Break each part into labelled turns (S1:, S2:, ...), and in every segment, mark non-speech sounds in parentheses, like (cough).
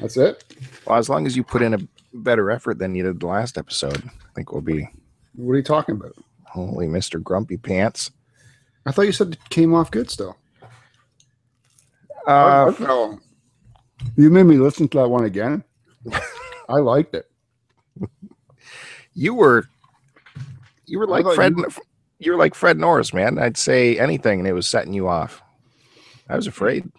S1: That's it.
S2: Well, as long as you put in a better effort than you did the last episode, I think we'll be
S1: What are you talking about?
S2: holy Mr. Grumpy Pants.
S1: I thought you said it came off good still.
S2: Uh,
S1: oh, you made me listen to that one again. I liked it. (laughs)
S2: you were you were like Fred
S1: you-
S2: you were like Fred Norris, man. I'd say anything and it was setting you off. I was afraid.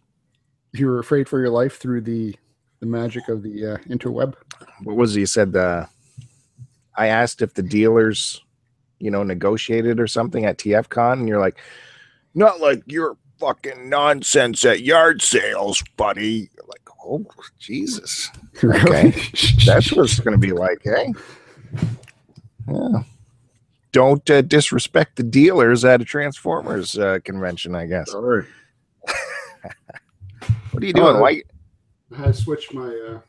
S1: You were afraid for your life through the the magic of the uh, interweb.
S2: What was it? You said uh I asked if the dealers, you know, negotiated or something at TFCon, and you're like, not like your fucking nonsense at yard sales, buddy. You're like, oh Jesus. Okay. (laughs) That's what it's gonna be like, hey, Yeah. Don't uh, disrespect the dealers at a Transformers uh, convention, I guess.
S1: Sorry. (laughs)
S2: What are you doing?
S1: Oh,
S2: Why?
S1: I had switched my uh,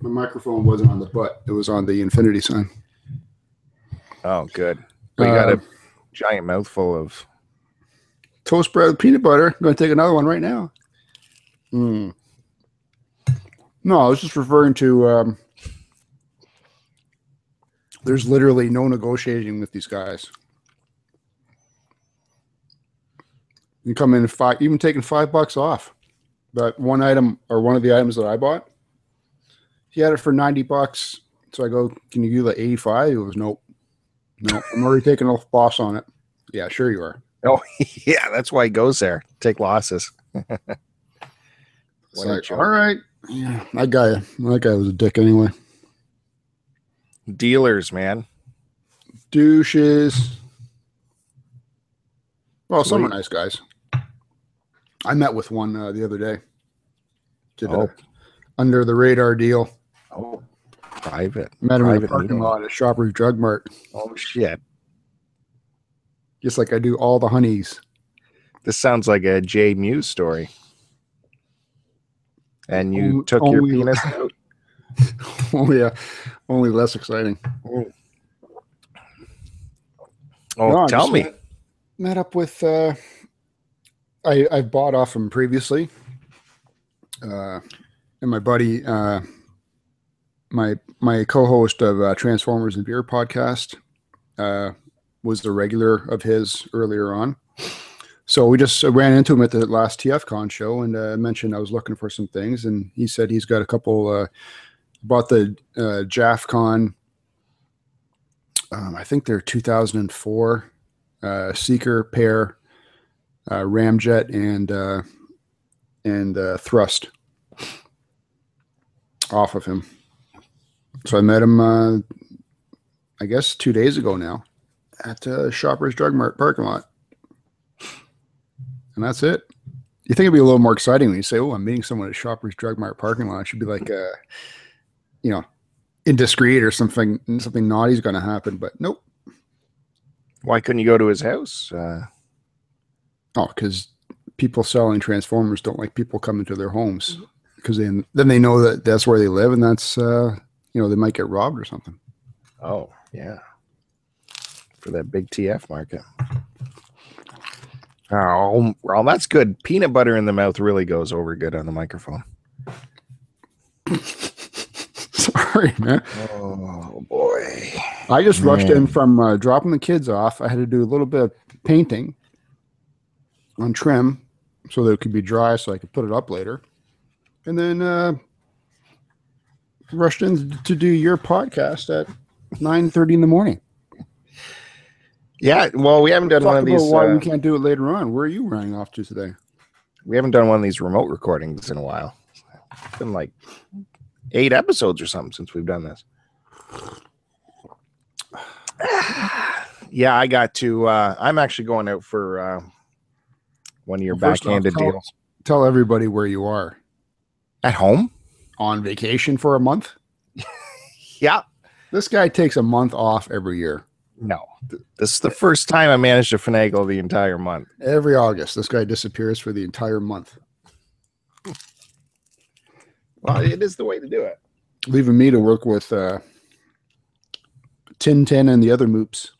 S1: my microphone wasn't on the butt; it was on the infinity sign.
S2: Oh, good. We got a giant mouthful of.
S1: toast bread with peanut butter. I'm going to take another one right now. Mm. No, I was just referring to. Um, there's literally no negotiating with these guys. You come in five, even taking five bucks off. But one item or one of the items that I bought, he had it for ninety bucks. So I go, "Can you do the eighty-five? He goes, "Nope, no, I'm already taking a loss on it." Yeah, sure you are.
S2: Oh, (laughs) yeah, that's why he goes there. Take losses. (laughs)
S1: Like, all right. Yeah, that guy, that guy was a dick anyway.
S2: Dealers, man.
S1: Douches. Well, some are nice guys. I met with one uh, the other day. Did a
S2: Oh.
S1: under the radar deal.
S2: Oh, private.
S1: Met him in the
S2: Private
S1: parking
S2: meeting.
S1: lot at Shoppers Drug Mart,
S2: Oh, shit.
S1: just like I do all the honeys.
S2: This sounds like a Jay Muse story. And you
S1: Only-
S2: took your
S1: only-
S2: penis out. (laughs)
S1: oh yeah, only less exciting.
S2: Oh,
S1: No,
S2: tell me.
S1: Met, met up with. Uh, I I bought off him previously, uh, and my buddy, uh, my my co-host of uh, Transformers and Beer podcast, uh, was the regular of his earlier on. So we just uh, ran into him at the last TFCon show and uh, mentioned I was looking for some things, and he said he's got a couple. Uh, bought the uh, JAFCon. Um, I think they're 2004 uh, Seeker pair, uh, Ramjet and uh, and uh, Thrust off of him. So I met him, uh, I guess, two days ago now at uh, Shoppers Drug Mart parking lot, and that's it. You think it'd be a little more exciting when you say, "Oh, I'm meeting someone at Shoppers Drug Mart parking lot." It should be like, uh, you know, indiscreet or something. Something naughty's going to happen, but nope.
S2: Why couldn't you go to his house? Uh,
S1: Oh, because people selling Transformers don't like people coming to their homes because then then they know that that's where they live and that's uh, you know they might get robbed or something.
S2: oh, yeah. For that big TF market. Oh, well, that's good. Peanut butter in the mouth really goes over good on the microphone. (laughs)
S1: Sorry, man.
S2: Oh, boy.
S1: I just rushed
S2: Man.
S1: in from uh, dropping the kids off. I had to do a little bit of painting on trim so that it could be dry so I could put it up later. And then uh, rushed in to do your podcast at 9.30 in the morning.
S2: Yeah, well, we haven't done
S1: Talk
S2: one of these.
S1: why
S2: uh,
S1: we can't do it later on. Where are you running off to today?
S2: we haven't done one of these remote recordings in a while. It's been like eight episodes or something since we've done this. (sighs) yeah, I got to. Uh, I'm actually going out for uh, one of your
S1: Well, first off,
S2: backhanded
S1: tell-
S2: deals
S1: Tell everybody where you are.
S2: at home.
S1: On vacation for a month? (laughs)
S2: Yeah,
S1: This guy takes a month off every year.
S2: no, this is the first time I managed to finagle the entire month.
S1: Every August, this guy disappears for the entire month,
S2: Well, it is the way to do it.
S1: leaving me to work with uh, Tin Tin and the other moops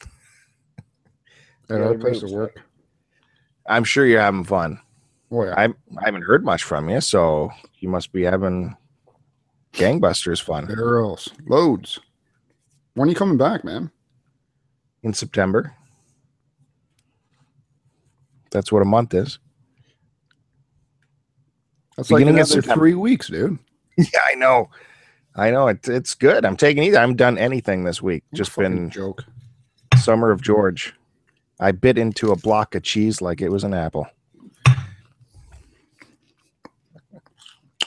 S1: (laughs) at our place of work.
S2: I'm sure you're having fun.
S1: Oh yeah.
S2: I, I haven't heard much from you, so you must be having gangbusters fun
S1: Barrels. Loads. When are you coming back, man?
S2: in September. That's what a month is.
S1: That's like
S2: Beginning of
S1: another three weeks, dude. (laughs)
S2: Yeah, I know. I know. It's it's good. I'm taking it. I haven't done anything this week. Just been
S1: joke.
S2: summer of George. I bit into a block of cheese like it was an apple.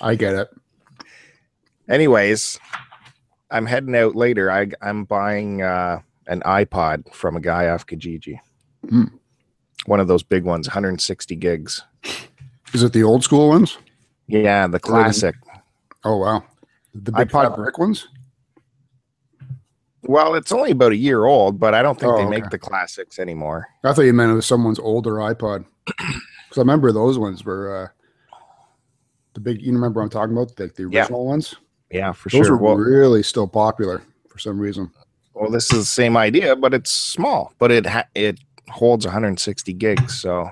S1: I get it.
S2: Anyways, I'm heading out later. I I'm buying uh, an iPod from a guy off Kijiji.
S1: Hmm.
S2: One of those big ones, 160 gigs.
S1: Is it the old school ones?
S2: Yeah, the classic.
S1: Oh wow. The big
S2: iPod-
S1: brick ones?
S2: Well, it's only about a year old, but I don't think
S1: Oh,
S2: they
S1: okay.
S2: make the classics anymore.
S1: I thought you meant it was someone's older iPod. (clears throat) Because I remember those ones were uh, the big. You remember what I'm talking about? Like the
S2: Yeah.
S1: original ones.
S2: Yeah, for
S1: Those
S2: sure.
S1: are
S2: Well,
S1: really still popular for some reason.
S2: well, this is the same idea, but it's small, but it ha- it holds 160 gigs, so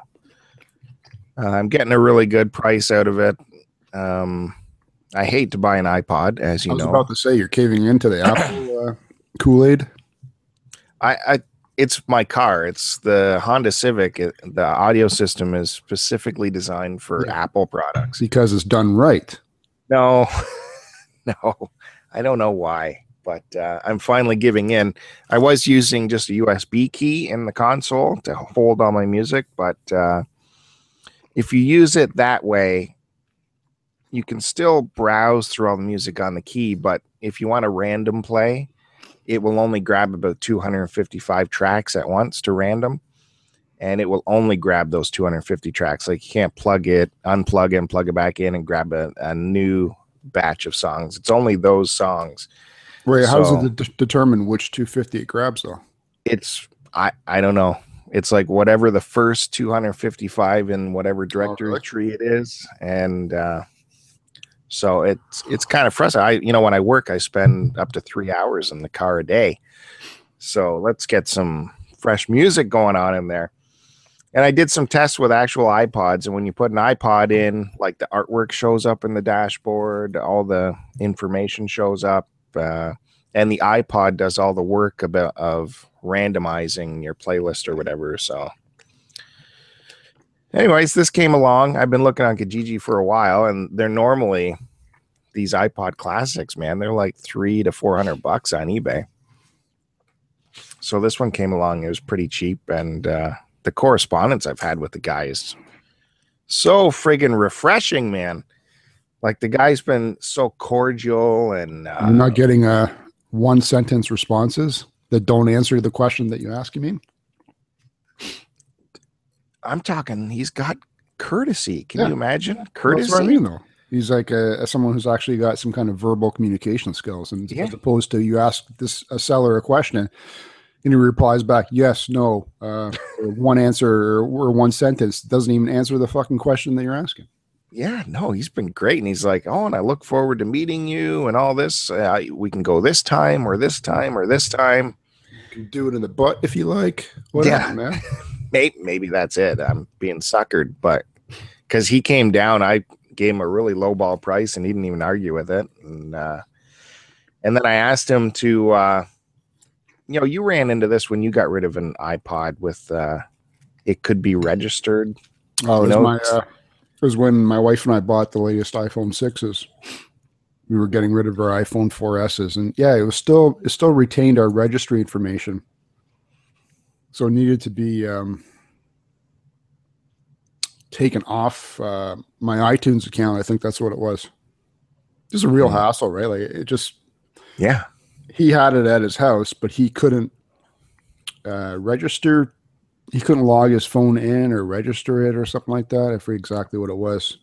S2: uh, I'm getting a really good price out of it. Um, I hate to buy an iPod, as
S1: I
S2: you
S1: was
S2: know.
S1: about to say you're caving into the (coughs) Apple uh, Kool Aid.
S2: I, I it's my car. It's the Honda Civic. It, the audio system is specifically designed for
S1: Yeah.
S2: Apple products.
S1: because it's done right.
S2: No, (laughs) no, I don't know why, but uh, I'm finally giving in. I was using just a USB key in the console to hold all my music, but uh, if you use it that way, you can still browse through all the music on the key. But if you want a random play, it will only grab about 255 tracks at once to random. And it will only grab those 250 tracks. Like you can't plug it, unplug it, and plug it back in and grab a, a new batch of songs. It's only those songs.
S1: Wait, how does it de- determine which 250 it grabs though?
S2: It's I I don't know. It's like whatever the first 255 in whatever directory
S1: really?
S2: tree it is, and uh, so it's it's kind of frustrating. I you know when I work, I spend up to three hours in the car a day. So let's get some fresh music going on in there. And I did some tests with actual iPods, and when you put an iPod in, like the artwork shows up in the dashboard, all the information shows up, uh, and the iPod does all the work about of randomizing your playlist or whatever. So, anyways, this came along. I've been looking on Kijiji for a while, and they're normally these iPod classics, man. They're like three to four hundred bucks on eBay. So this one came along. It was pretty cheap, and uh, the correspondence I've had with the guy is so friggin' refreshing, man. Like the guy's been so cordial and uh,
S1: You're not getting uh, one sentence responses that don't answer the question that you ask. You mean?
S2: I'm talking. He's got courtesy. Can
S1: Yeah.
S2: you imagine
S1: That's
S2: courtesy?
S1: what I mean, though. He's like a, someone who's actually got some kind of verbal communication skills, and
S2: Yeah.
S1: as opposed to you ask this a seller a question, and he replies back yes, no, uh, (laughs) one answer or, or one sentence doesn't even answer the fucking question that you're asking.
S2: Yeah, no, he's been great, and he's like, oh, and I look forward to meeting you and all this. Uh, we can go this time or this time or this time.
S1: You can do it in the butt if you like. Whatever,
S2: Yeah.
S1: man. (laughs)
S2: Maybe, maybe that's it. I'm being suckered, but because he came down, I gave him a really low ball price, and he didn't even argue with it. And uh, and then I asked him to, uh, you know, you ran into this when you got rid of an iPod with uh, it could be registered.
S1: Oh, it was my. Uh, it was when my wife and I bought the latest iPhone sixes. We were getting rid of our iPhone 4Ss, and yeah, it was still it still retained our registry information, so it needed to be um, taken off uh, my iTunes account. I think that's what it was. Just a real
S2: Hmm.
S1: hassle, right? Like it just
S2: Yeah,
S1: he had it at his house, but he couldn't uh, register. He couldn't log his phone in or register it or something like that. I forget exactly what it was.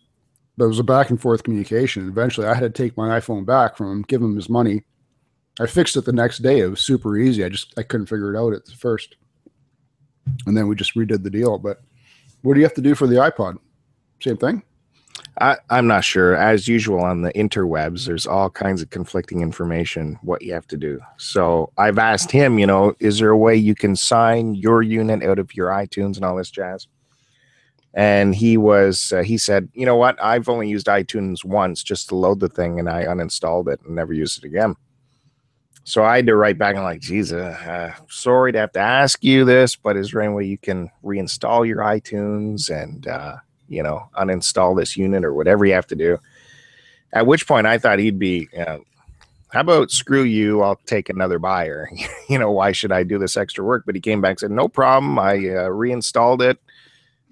S1: But it was a back and forth communication. Eventually, I had to take my iPhone back from him, give him his money. I fixed it the next day. It was super easy. I just I couldn't figure it out at first, and then we just redid the deal. But what do you have to do for the iPod? Same thing.
S2: I, I'm not sure. As usual on the interwebs, there's all kinds of conflicting information what you have to do. So I've asked him, you know, is there a way you can sign your unit out of your iTunes and all this jazz? and he was uh, he said, you know what? I've only used iTunes once just to load the thing, and I uninstalled it and never used it again. So I had to write back and like, Jesus, uh, sorry to have to ask you this, but is there any way you can reinstall your iTunes and uh, you know uninstall this unit or whatever you have to do? At which point I thought he'd be, uh, how about screw you? I'll take another buyer. (laughs) you know, why should I do this extra work? But he came back and said, no problem. I uh, reinstalled it.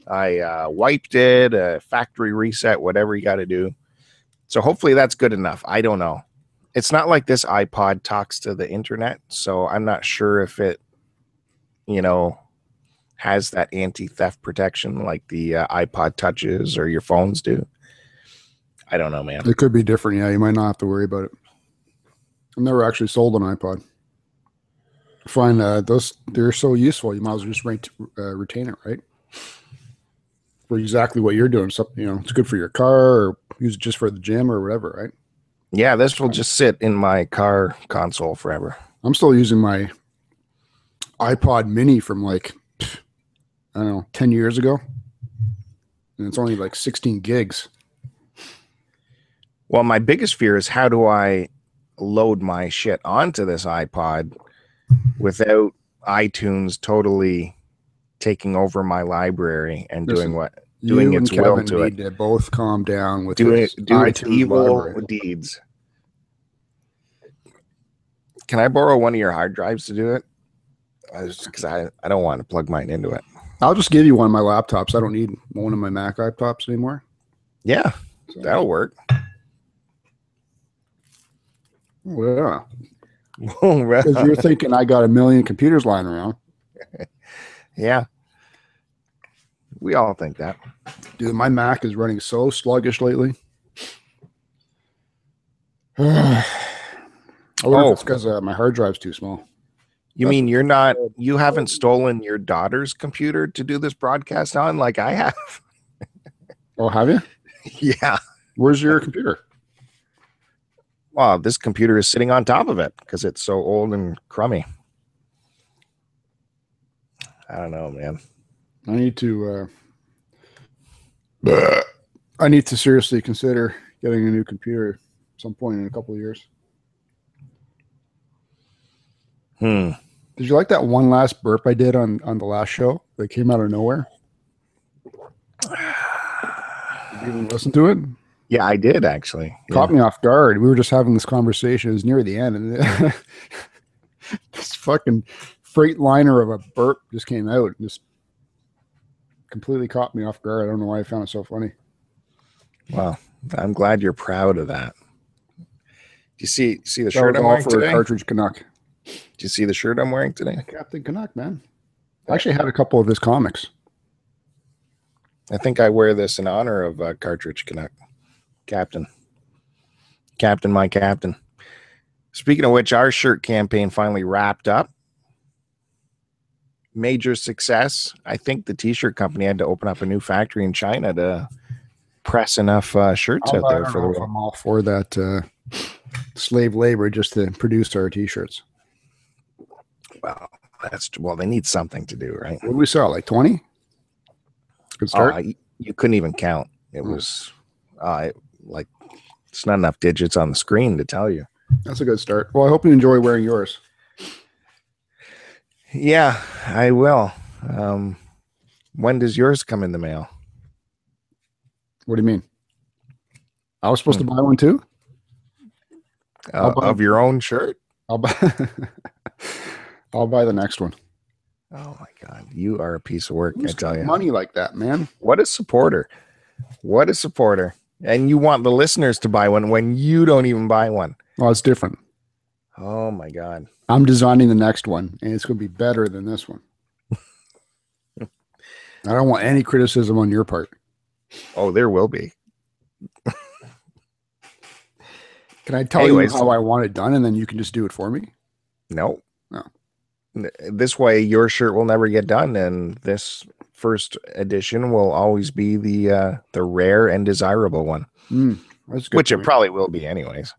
S2: I uh, wiped it, a factory reset, whatever you got to do. So hopefully that's good enough. I don't know. It's not like this iPod talks to the internet, so I'm not sure if it, you know, has that anti-theft protection like the uh, iPod touches or your phones do. I don't know, man.
S1: It could be different. Yeah, you might not have to worry about it. I've never actually sold an iPod. Fine, uh, those they're so useful. You might as well just rent, uh, retain it, right? For exactly what you're doing. Something you know, it's good for your car, or use it just for the gym or whatever, right?
S2: Yeah, this will just sit in my car console forever.
S1: I'm still using my iPod Mini from like I don't know, ten years ago, and it's only like 16 gigs.
S2: Well, my biggest fear is how do I load my shit onto this iPod without iTunes totally taking over my library and
S1: Listen,
S2: doing what doing its
S1: and
S2: will to
S1: need to both calm down with
S2: doing
S1: this
S2: doing its evil
S1: library.
S2: deeds. Can I borrow one of your hard drives to do it? Because I, I don't want to plug mine into it.
S1: I'll just give you one of my laptops. I don't need one of my Mac laptops anymore.
S2: Yeah,
S1: So,
S2: that'll work.
S1: well,
S2: Oh,
S1: yeah, (laughs) because you're (laughs) thinking I got a million computers lying around. (laughs)
S2: yeah, we all think that.
S1: Dude, my Mac is running so sluggish lately. (sighs) I wonder
S2: Oh.
S1: if it's because uh, my hard drive's too small.
S2: You
S1: That's-
S2: mean you're not you haven't stolen your daughter's computer to do this broadcast on like I have? (laughs)
S1: Oh, have you?
S2: yeah.
S1: Where's your computer?
S2: Well, this computer is sitting on top of it because it's so old and crummy. I don't know, man.
S1: I need to. Uh, I need to seriously consider getting a new computer at some point in a couple of years.
S2: Hmm.
S1: Did you like that one last burp I did on on the last show that came out of nowhere? Did you even listen to it?
S2: Yeah, I did actually. Yeah.
S1: Caught me off guard. We were just having this conversation. It was near the end, and (laughs) this fucking freight liner of a burp just came out and just completely caught me off guard. I don't know why I found it so funny.
S2: Wow. I'm glad you're proud of that. Do you see see the
S1: That
S2: shirt I'm wearing
S1: for
S2: today?
S1: Cartridge Canuck.
S2: Do you see the shirt I'm wearing today?
S1: Captain Canuck, man. I actually had a couple of his comics.
S2: I think I wear this in honor of uh, Cartridge Canuck, Captain. Captain, my captain. Speaking of which, our shirt campaign finally wrapped up. Major success. I think the t-shirt company had to open up a new factory in China to press enough uh, shirts
S1: I
S2: out there for the world.
S1: I'm all for that uh, slave labor just to produce our t-shirts.
S2: Well, that's well, they need something to do, right?
S1: What do we sell? Like 20? Good start.
S2: Oh, you, you couldn't even count. It
S1: Hmm.
S2: was uh, it- like it's not enough digits on the screen to tell you.
S1: That's a good start. Well, I hope you enjoy wearing yours.
S2: Yeah, I will. Um, when does yours come in the mail?
S1: What do you mean? I was supposed
S2: Hmm.
S1: to buy one too?
S2: Uh,
S1: about-
S2: of your own shirt?
S1: I'll buy (laughs) I'll buy the next one.
S2: Oh my god, you are a piece of work! I tell you,
S1: money like that, man.
S2: what a supporter! What a supporter! And you want the listeners to buy one when you don't even buy one.
S1: Well, it's different.
S2: Oh my god!
S1: I'm designing the next one, and it's going to be better than this one. (laughs) I don't want any criticism on your part.
S2: Oh, there will be.
S1: Can I tell
S2: Anyways.
S1: you how I want it done, and then you can just do it for me?
S2: No.
S1: No.
S2: This way, your shirt will never get done, and this first edition will always be the uh, the rare and desirable one,
S1: Mm, that's a good.
S2: which it probably will be, anyways.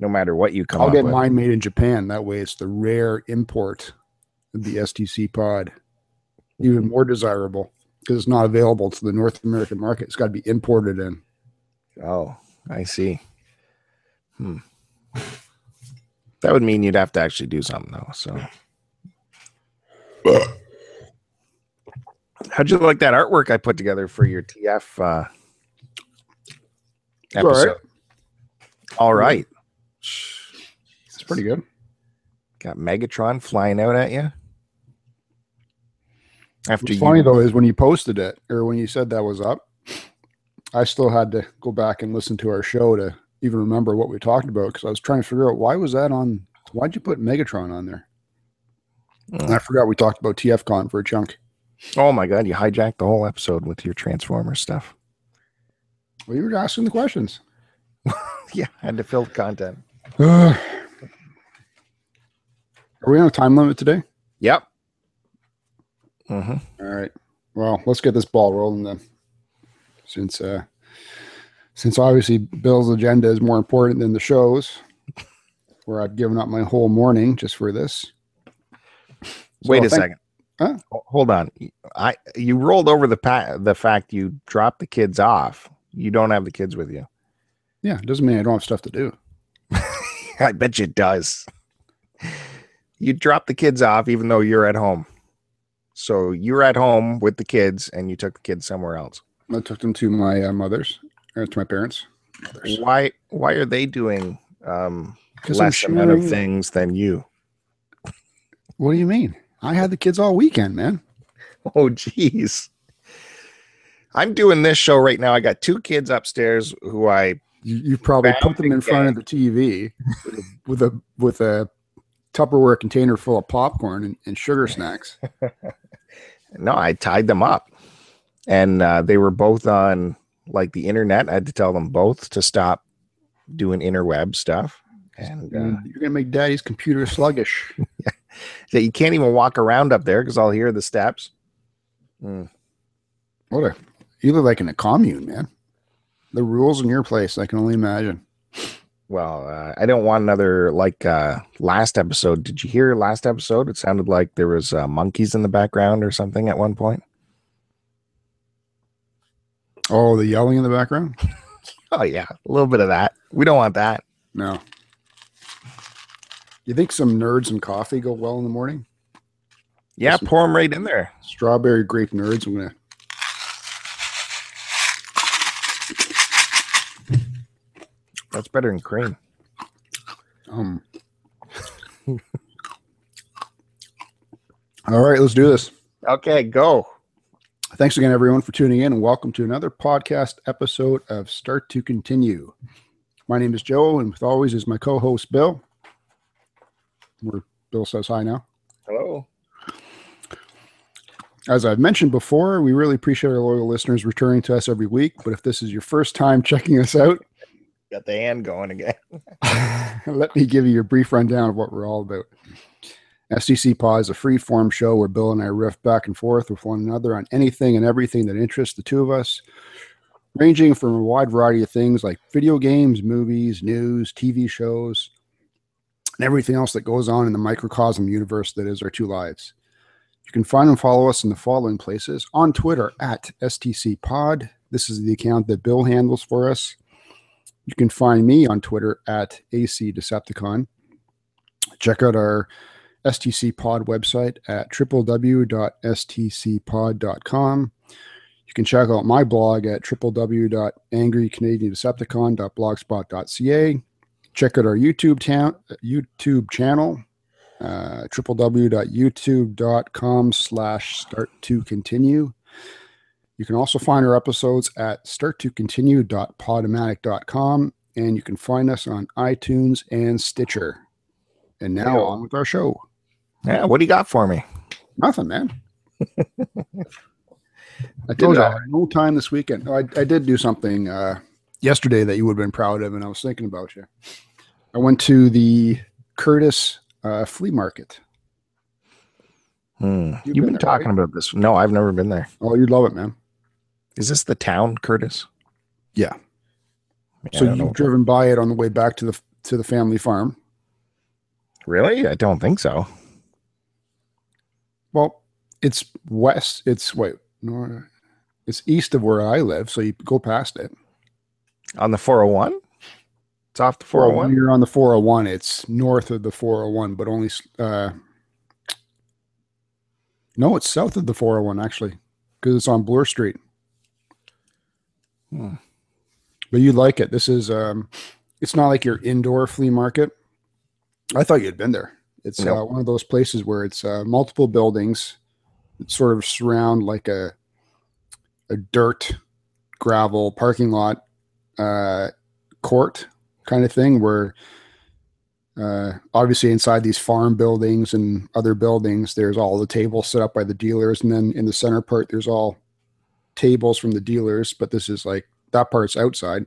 S2: No matter what you come
S1: I'll get
S2: with.
S1: mine made in Japan. That way, it's the rare import of the STC pod, even more desirable. because it's not available to the North American market. It's got to be imported in.
S2: Oh, I see. Hmm. That would mean you'd have to actually do something though. So, how'd you like that artwork I put together for your TF uh,
S1: It's all right.
S2: episode? All right.
S1: It's pretty good.
S2: Got Megatron flying out at you. After
S1: What's
S2: you,
S1: funny though is when you posted it or when you said that was up, I still had to go back and listen to our show to even remember what we talked about because I was trying to figure out why was that on. Why'd you put Megatron on there? And I forgot we talked about TFCon for a chunk.
S2: oh my god, you hijacked the whole episode with your Transformer stuff.
S1: Well, you were asking the questions. (laughs)
S2: Yeah, had to fill the content.
S1: Are we on a time limit today?
S2: Yep. hmm
S1: All right. Well, let's get this ball rolling then. Since uh since obviously Bill's agenda is more important than the shows, where I've given up my whole morning just for this. So
S2: Wait a
S1: thank-
S2: second.
S1: Huh?
S2: Hold on. I you rolled over the pa- the fact you dropped the kids off. You don't have the kids with you.
S1: Yeah, it doesn't mean I don't have stuff to do. (laughs)
S2: I bet you it does. You dropped the kids off even though you're at home. So you're at home with the kids and you took the kids somewhere else.
S1: I took them to my uh, mother's, or to my parents. Mothers.
S2: Why why are they doing um less amount of things than you?
S1: What do you mean? I had the kids all weekend, man. (laughs)
S2: Oh geez. I'm doing this show right now. I got two kids upstairs who I
S1: You, you probably put them in front of the TV with a with a, Tupperware container full of popcorn and, and sugar snacks. (laughs)
S2: No, I tied them up, and uh, they were both on like the internet. I had to tell them both to stop doing interweb stuff, and uh,
S1: You're gonna make Daddy's computer sluggish. (laughs)
S2: that you can't even walk around up there because I'll hear the steps. Mm.
S1: What a you look like in a commune, man. The rules in your place, I can only imagine.
S2: Well, uh, I don't want another like uh, last episode. Did you hear last episode? It sounded like there was uh, monkeys in the background or something at one point.
S1: Oh, the yelling in the background? (laughs)
S2: Oh yeah, a little bit of that. We don't want that.
S1: No. You think some nerds and coffee go well in the morning?
S2: Yeah, pour them right in there.
S1: Strawberry grape nerds. I'm gonna
S2: That's better than cream.
S1: um All right, let's do this.
S2: Okay, go.
S1: Thanks again, everyone, for tuning in, and welcome to another podcast episode of Start to Continue. My name is Joe, and with always is my co-host Bill. Where Bill says hi now.
S2: Hello.
S1: As I've mentioned before, we really appreciate our loyal listeners returning to us every week. But if this is your first time checking us out,
S2: Got the hand going again. (laughs)
S1: let me give you a brief rundown of what we're all about. STC Pod is a free form show where Bill and I riff back and forth with one another on anything and everything that interests the two of us, ranging from a wide variety of things like video games, movies, news, TV shows, and everything else that goes on in the microcosm universe that is our two lives. You can find and follow us in the following places on Twitter at STC Pod. This is the account that Bill handles for us. You can find me on Twitter at AC Decepticon. Check out our STC Pod website at www.stcpod.com. You can check out my blog at www.angrycanadiandecepticon.blogspot.ca. Check out our YouTube, ta- YouTube channel, uh, www.youtube.com slash start to continue. You can also find our episodes at starttocontinue.podomatic.com and you can find us on iTunes and Stitcher. And now on with our show.
S2: Yeah, what do you got for me?
S1: Nothing, man. (laughs) I told you I had no time this weekend. No, I, I did do something uh, yesterday that you would have been proud of, and I was thinking about you. I went to the Courtice uh, flea market.
S2: Hmm.
S1: You've been
S2: been,
S1: there, right?
S2: talking about this. No, I've never been there.
S1: Oh, you'd love it, man.
S2: Is this the town, Courtice?
S1: Yeah. So you've driven by it on the way back to the to the family farm.
S2: really? I don't think so.
S1: Well, it's west. It's wait, no, It's east of where I live, so you go past it.
S2: On the 401? It's off the 401?
S1: when you're on the 401, it's north of the 401, but only. Uh, no, it's south of the 401 actually, because it's on Bloor Street.
S2: Hmm.
S1: But you like it. This is. um It's not like your indoor flea market. I thought you'd been there. It's uh, one of those places where it's uh, multiple buildings that sort of surround like a a dirt gravel parking lot uh, court kind of thing where uh, obviously inside these farm buildings and other buildings there's all the tables set up by the dealers and then in the center part there's all tables from the dealers but this is like that part's outside.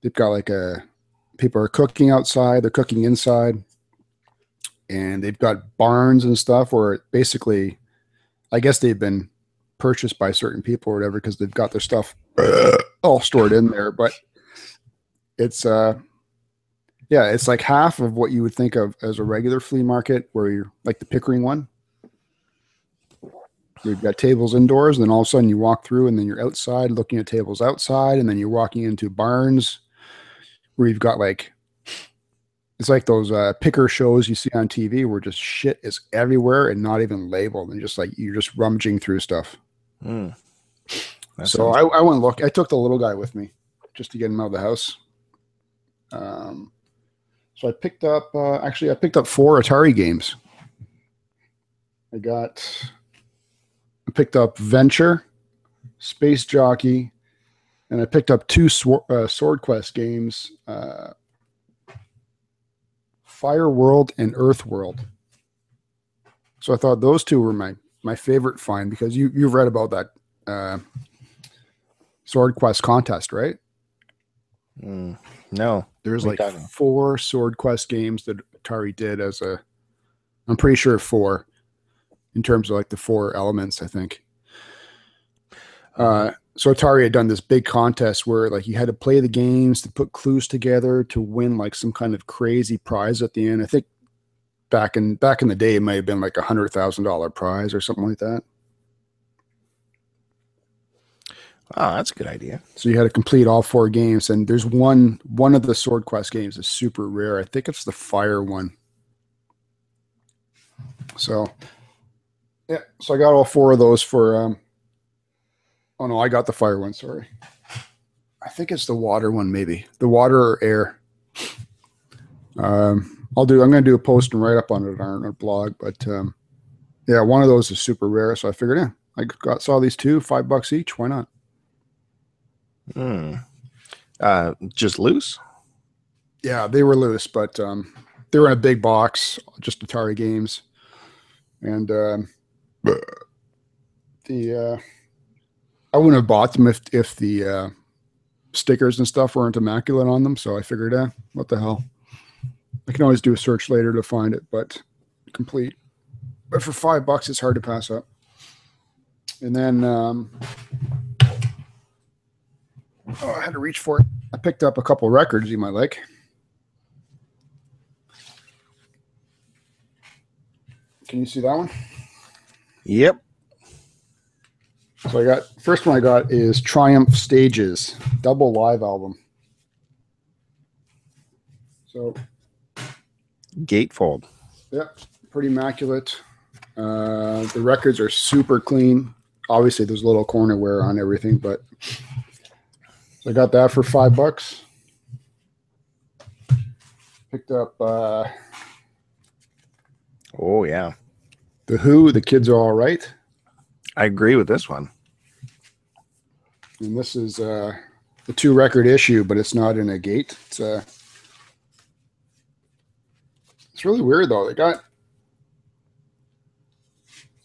S1: They've got like a people are cooking outside they're cooking inside and they've got barns and stuff where basically i guess they've been purchased by certain people or whatever because they've got their stuff (clears throat) all stored in there but it's uh yeah it's like half of what you would think of as a regular flea market where you're like the pickering one we've got tables indoors and then all of a sudden you walk through and then you're outside looking at tables outside and then you're walking into barns where you've got like it's like those uh, picker shows you see on tv where just shit is everywhere and not even labeled and just like you're just rummaging through stuff.
S2: That
S1: so I, I went look. I took the little guy with me just to get him out of the house. Um, so I picked up. Uh, actually, I picked up four Atari games. I got. I picked up Venture, Space Jockey, and I picked up two Swor- uh, Sword Quest games. Uh, Fire World and Earth World. So I thought those two were my my favorite find because you you've read about that uh, Sword Quest contest, right?
S2: Hmm. no.
S1: There's like
S2: you talking about?
S1: four Sword Quest games that Atari did as a. I'm pretty sure four, in terms of like the four elements. I think. Uh, so Atari had done this big contest where like you had to play the games to put clues together to win like some kind of crazy prize at the end. I think back in back in the day it might have been like a hundred thousand dollar prize or something like that.
S2: Oh, that's a good idea.
S1: So you had to complete all four games, and there's one one of the Sword Quest games is super rare. I think it's the Fire one. So, yeah. So I got all four of those for. um Oh no, I got the Fire one. Sorry. I think it's the Water one, maybe the Water or Air. Um, I'll do. I'm going to do a post and write up on it on our blog, but um, yeah, one of those is super rare. So I figured, yeah, I got saw these two, five bucks each. Why not?
S2: Hmm. Uh, just loose.
S1: Yeah, they were loose, but um, they were in a big box, just Atari games, and um, the uh, I wouldn't have bought them if if the uh, stickers and stuff weren't immaculate on them. So I figured, eh, what the hell? I can always do a search later to find it, but complete. But for five bucks, it's hard to pass up. And then um, oh, I had to reach for it. I picked up a couple records you might like. Can you see that one?
S2: Yep.
S1: So I got first one I got is Triumph Stages double live album. So
S2: Gatefold.
S1: Yep, pretty immaculate. Uh, the records are super clean. Obviously, there's a little corner wear on everything, but so I got that for five bucks. Picked up uh,
S2: Oh yeah.
S1: The Who. The kids are all right,
S2: I agree with this one.
S1: and this is uh, the two record issue, but it's not in a gate. It's uh, it's really weird though. They got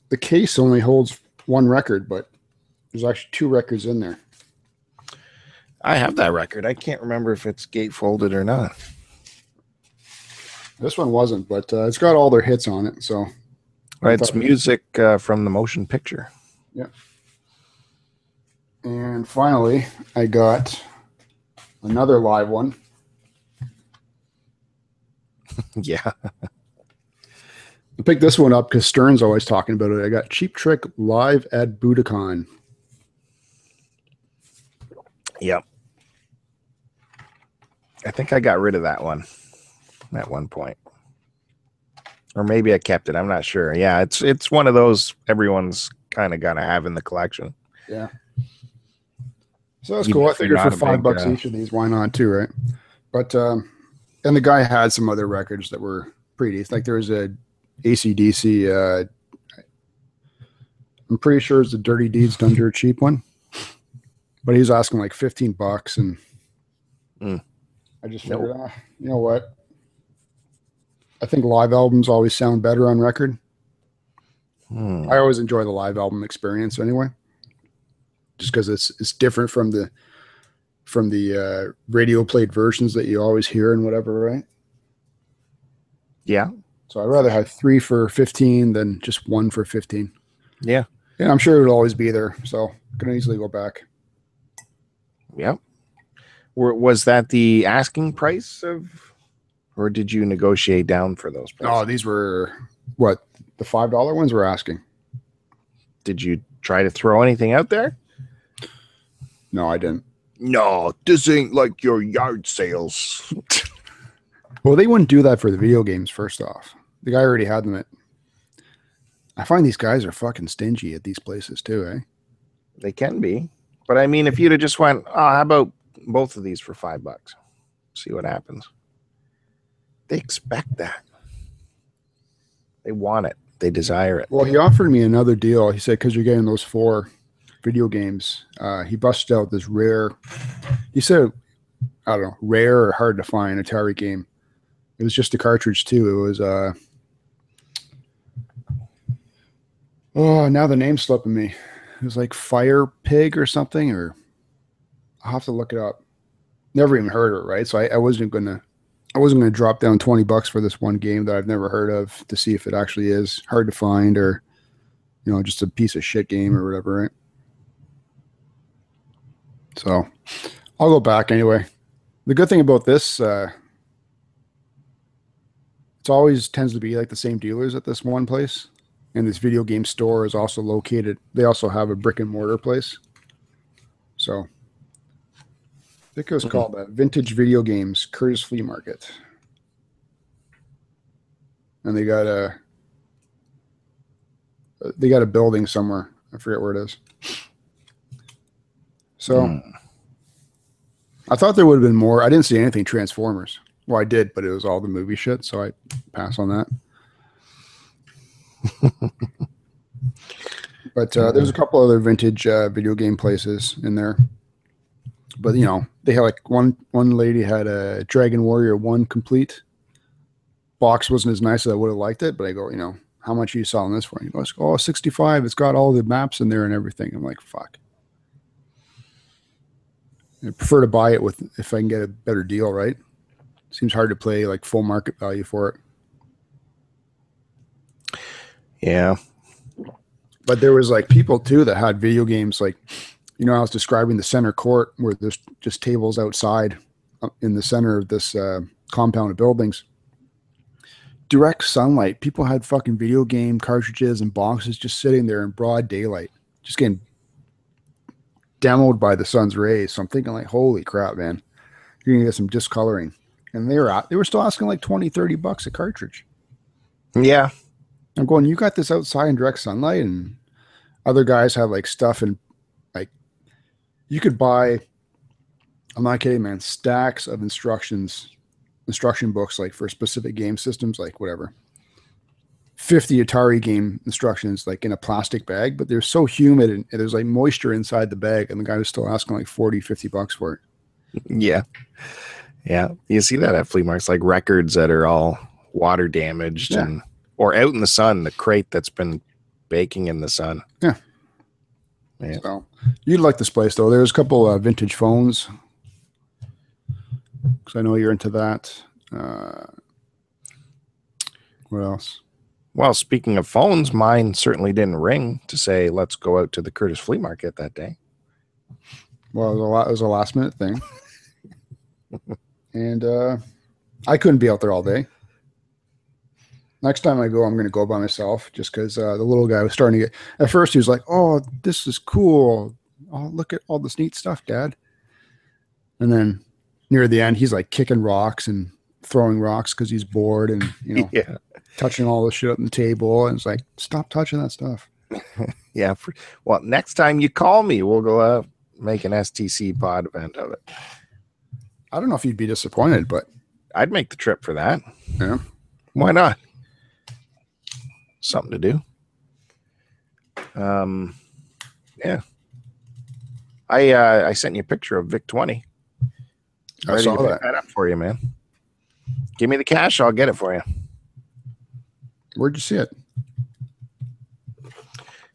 S1: the case only holds one record, but there's actually two records in there.
S2: I have that record. I can't remember if it's gatefolded or not.
S1: This one wasn't, but uh, it's got all their hits on it. So
S2: It's music uh, from the motion picture. Yeah.
S1: And finally, I got another live one. (laughs)
S2: yeah.
S1: I picked this one up because Stern's always talking about it. I got Cheap Trick live at Budokan.
S2: Yep. I think I got rid of that one at one point. Or maybe I kept it. I'm not sure. Yeah, it's it's one of those everyone's kind of got to have in the collection.
S1: Yeah. So that's
S2: Even
S1: cool. I
S2: if you're
S1: figured for five
S2: big,
S1: bucks
S2: uh,
S1: each of these, why not too, right? But um and the guy had some other records that were pretty decent. Like there was a ACDC uh I'm pretty sure it's a Dirty Deeds Done Dirt Cheap one. But he was asking like 15 bucks and
S2: Mm.
S1: I just
S2: Nope.
S1: figured, ah, you know what? I think live albums always sound better on record.
S2: Hmm.
S1: I always enjoy the live album experience anyway, just because it's it's different from the from the uh, radio played versions that you always hear and whatever, right?
S2: Yeah.
S1: So I'd rather have three for fifteen than just one for fifteen.
S2: Yeah.
S1: And I'm sure it'll always be there, so can easily go back.
S2: Yep. Were, was that the asking price of, or did you negotiate down for those
S1: Oh, these were what the five dollar ones were asking.
S2: Did you try to throw anything out there?
S1: No, I didn't.
S2: No, this ain't like your yard sales.
S1: Well, they wouldn't do that for the video games. First off, the guy already had them at. I find these guys are fucking stingy at these places too, eh?
S2: They can be, but I mean, if you'd have just went, oh, how about both of these for five bucks? See what happens. They expect that. They want it. They desire it.
S1: Well, he offered me another deal. He said, because you're getting those four video games, uh, he busted out this rare, he said, I don't know, rare or hard to find Atari game. It was just a cartridge, too. It was, uh, oh, now the name's slipping me. It was like Fire Pig or something, or I'll have to look it up. Never even heard of it, right? So I, I wasn't going to. I wasn't going to drop down 20 bucks for this one game that I've never heard of to see if it actually is hard to find or, you know, just a piece of shit game or whatever, right? So I'll go back anyway. The good thing about this, uh, it's always tends to be like the same dealers at this one place. And this video game store is also located, they also have a brick and mortar place. So I think it was
S2: Mhm.
S1: called uh, Vintage Video Games Courtice Flea Market. And they got a they got a building somewhere. I forget where it is. So
S2: Hmm.
S1: I thought there would have been more. I didn't see anything Transformers. Well, I did, but it was all the movie shit, so I pass on that. (laughs) but uh, there's a couple other vintage uh, video game places in there. But you know, they had like one one lady had a Dragon Warrior one complete. Box wasn't as nice as I would have liked it, but I go, you know, how much are you selling this for? He goes, oh, 65. It's got all the maps in there and everything. I'm like, fuck. I prefer to buy it with if I can get a better deal, right? Seems hard to play like full market value for it.
S2: Yeah.
S1: But there was like people too that had video games like, you know, I was describing the center court where there's just tables outside uh, in the center of this uh, compound of buildings. Direct sunlight. People had fucking video game cartridges and boxes just sitting there in broad daylight, just getting demoed by the sun's rays. So I'm thinking like, holy crap, man, you're gonna get some discoloring. And they were out, they were still asking like 20, 30 bucks a cartridge.
S2: Yeah.
S1: I'm going, you got this outside in direct sunlight, and other guys have like stuff and like you could buy. I'm not kidding, man. Stacks of instructions, instruction books, like for specific game systems, like whatever. 50 Atari game instructions, like in a plastic bag, but they're so humid and there's like moisture inside the bag, and the guy was still asking like 40, 50 bucks for it. (laughs)
S2: Yeah. Yeah. You see that at flea markets, like records that are all water damaged
S1: Yeah.
S2: and or out in the sun, the crate that's been baking in the sun. Yeah.
S1: So you'd like this place though. There's a couple uh, vintage phones because I know you're into that. Uh, what else?
S2: Well, speaking of phones, mine certainly didn't ring to say let's go out to the Courtice Flea Market that day.
S1: Well, it was a, lot, it was a last minute thing, (laughs) and uh, I couldn't be out there all day. Next time I go, I'm going to go by myself just because uh, the little guy was starting to get. At first, he was like, "Oh, this is cool. Oh, look at all this neat stuff, Dad." And then near the end, he's like kicking rocks and throwing rocks because he's bored and you know (laughs)
S2: yeah,
S1: touching all the shit on the table. And it's like, stop touching that stuff. (laughs)
S2: yeah. For, well, next time you call me, we'll go uh, make an STC pod event of it.
S1: I don't know if you'd be disappointed, but
S2: I'd make the trip for that.
S1: Yeah.
S2: Why not? Something to do. Um, yeah. I uh, I sent you a picture of Vic Twenty.
S1: I
S2: Ready
S1: saw
S2: to
S1: that.
S2: that up for you, man. Give me the cash, I'll get it for you.
S1: Where'd you see it?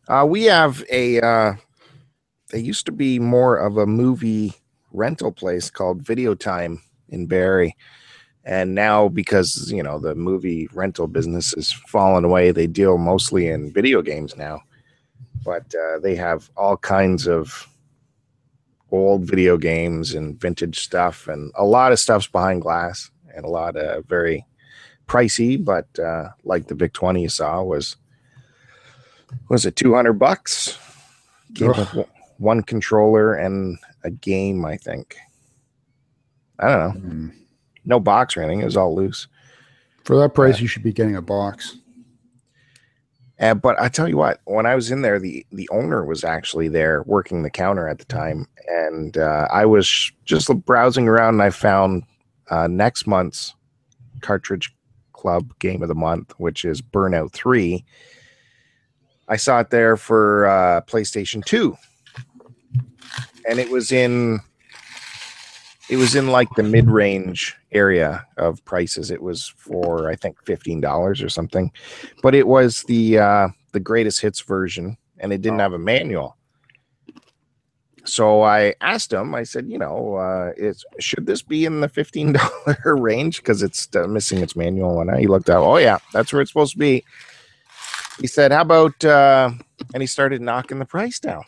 S2: Uh, we have a. Uh, they used to be more of a movie rental place called Video Time in Barrie, and now because you know the movie rental business has fallen away, they deal mostly in video games now. But uh, they have all kinds of old video games and vintage stuff, and a lot of stuff's behind glass, and a lot of very pricey. But uh, like the Vic Twenty you saw was was it 200 bucks Came one- controller and a game i think i don't know
S1: Hmm.
S2: No box or anything. It was all loose.
S1: For that price, you should be getting a box.
S2: uh, but i tell you what when i was in there the the owner was actually there working the counter at the time. And uh, i was just browsing around and i found uh, next month's cartridge club game of the month which is burnout 3 i saw it there for uh, playstation 2 and it was in it was in like the mid-range area of prices. It was for i think $15 or something. But it was the uh the greatest hits version and it didn't have a manual. So i asked him i said you know uh it's should this be in the $15 (laughs) range? Because it's uh, missing its manual and he looked out oh yeah that's where it's supposed to be. He said how about uh and he started knocking the price down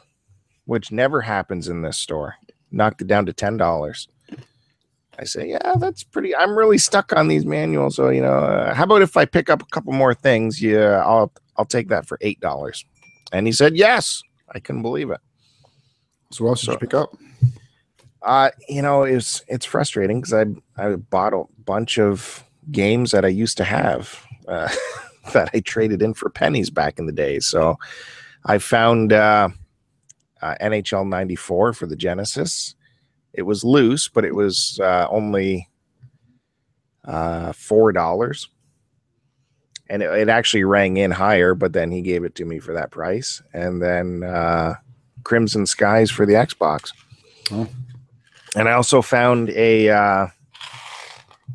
S2: which never happens in this store. Knocked it down to $10 I say, yeah, that's pretty. I'm really stuck on these manuals. So you know, uh, how about if I pick up a couple more things? Yeah, I'll I'll take that for eight dollars. And he said, yes. I couldn't believe it.
S1: So what else did
S2: So-
S1: you pick up?
S2: Uh, you know, it's it's frustrating because I I bought a bunch of games that I used to have uh, (laughs) that I traded in for pennies back in the day. So I found uh, uh, NHL '94 for the Genesis. It was loose, but it was uh, only uh, four dollars, and it, it actually rang in higher. But then he gave it to me for that price, and then uh, Crimson Skies for the Xbox.
S1: Oh.
S2: And I also found a uh,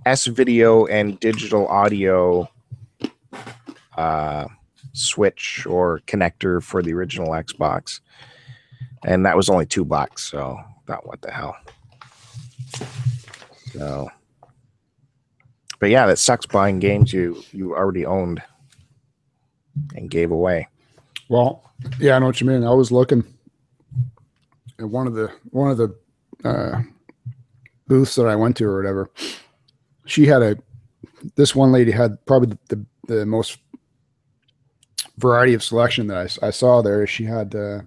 S2: S video and digital audio uh, switch or connector for the original Xbox, and that was only two bucks. So thought, what the hell? So, but yeah, that sucks buying games you you already owned and gave away.
S1: Well, yeah, I know what you mean. I was looking at one of the one of the uh, booths that I went to or whatever. She had a this one lady had probably the the, the most variety of selection that I saw there. She had uh,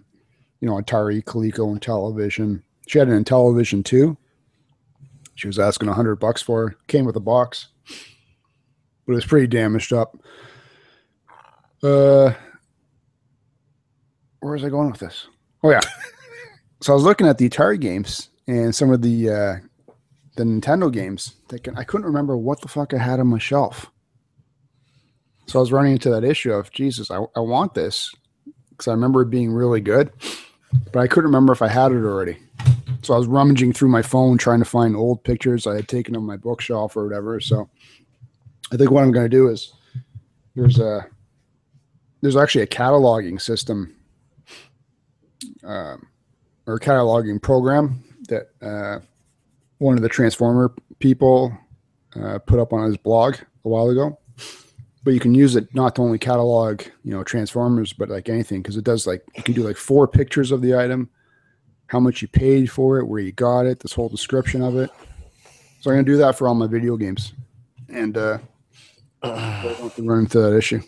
S1: you know Atari, Coleco, and television. She had an Intellivision too. She was asking a hundred bucks for. it. Came with a box, but it was pretty damaged up. Uh, where was I going with this? Oh yeah. (laughs) so I was looking at the Atari games and some of the uh, the Nintendo games. Thinking I couldn't remember what the fuck I had on my shelf. So I was running into that issue of Jesus, I, I want this because I remember it being really good, but I couldn't remember if I had it already. So I was rummaging through my phone trying to find old pictures I had taken on my bookshelf or whatever. So I think what I'm going to do is there's a there's actually a cataloging system um, or cataloging program that uh, one of the transformer people uh, put up on his blog a while ago but you can use it not to only catalog you know transformers but like anything because it does like you can do like four pictures of the item how much you paid for it where you got it this whole description of it so i'm going to do that for all my video games and uh (sighs) to run into that issue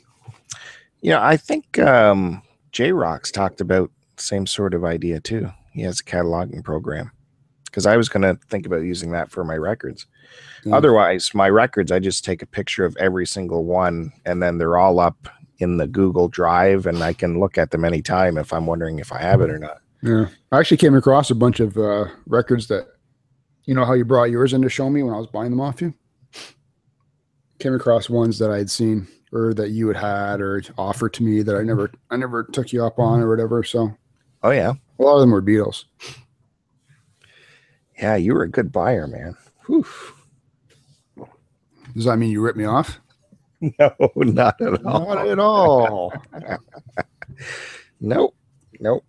S2: Yeah, I think um, J Rocks talked about same sort of idea too. He has a cataloging program because I was going to think about using that for my records.
S1: Yeah.
S2: Otherwise, my records, I just take a picture of every single one, and then they're all up in the Google Drive, and I can look at them anytime if I'm wondering if I have it or not.
S1: Yeah. I actually came across a bunch of uh, records that, you know, how you brought yours in to show me when I was buying them off you. Came across ones that I'd seen or that you had had or offered to me that I never, I never took you up on or whatever. So
S2: Oh yeah,
S1: a lot of them were Beatles.
S2: yeah, you were a good buyer, man. Whew.
S1: Does that mean you ripped me off? (laughs)
S2: No, not at all.
S1: Not at all. (laughs)
S2: Nope, nope.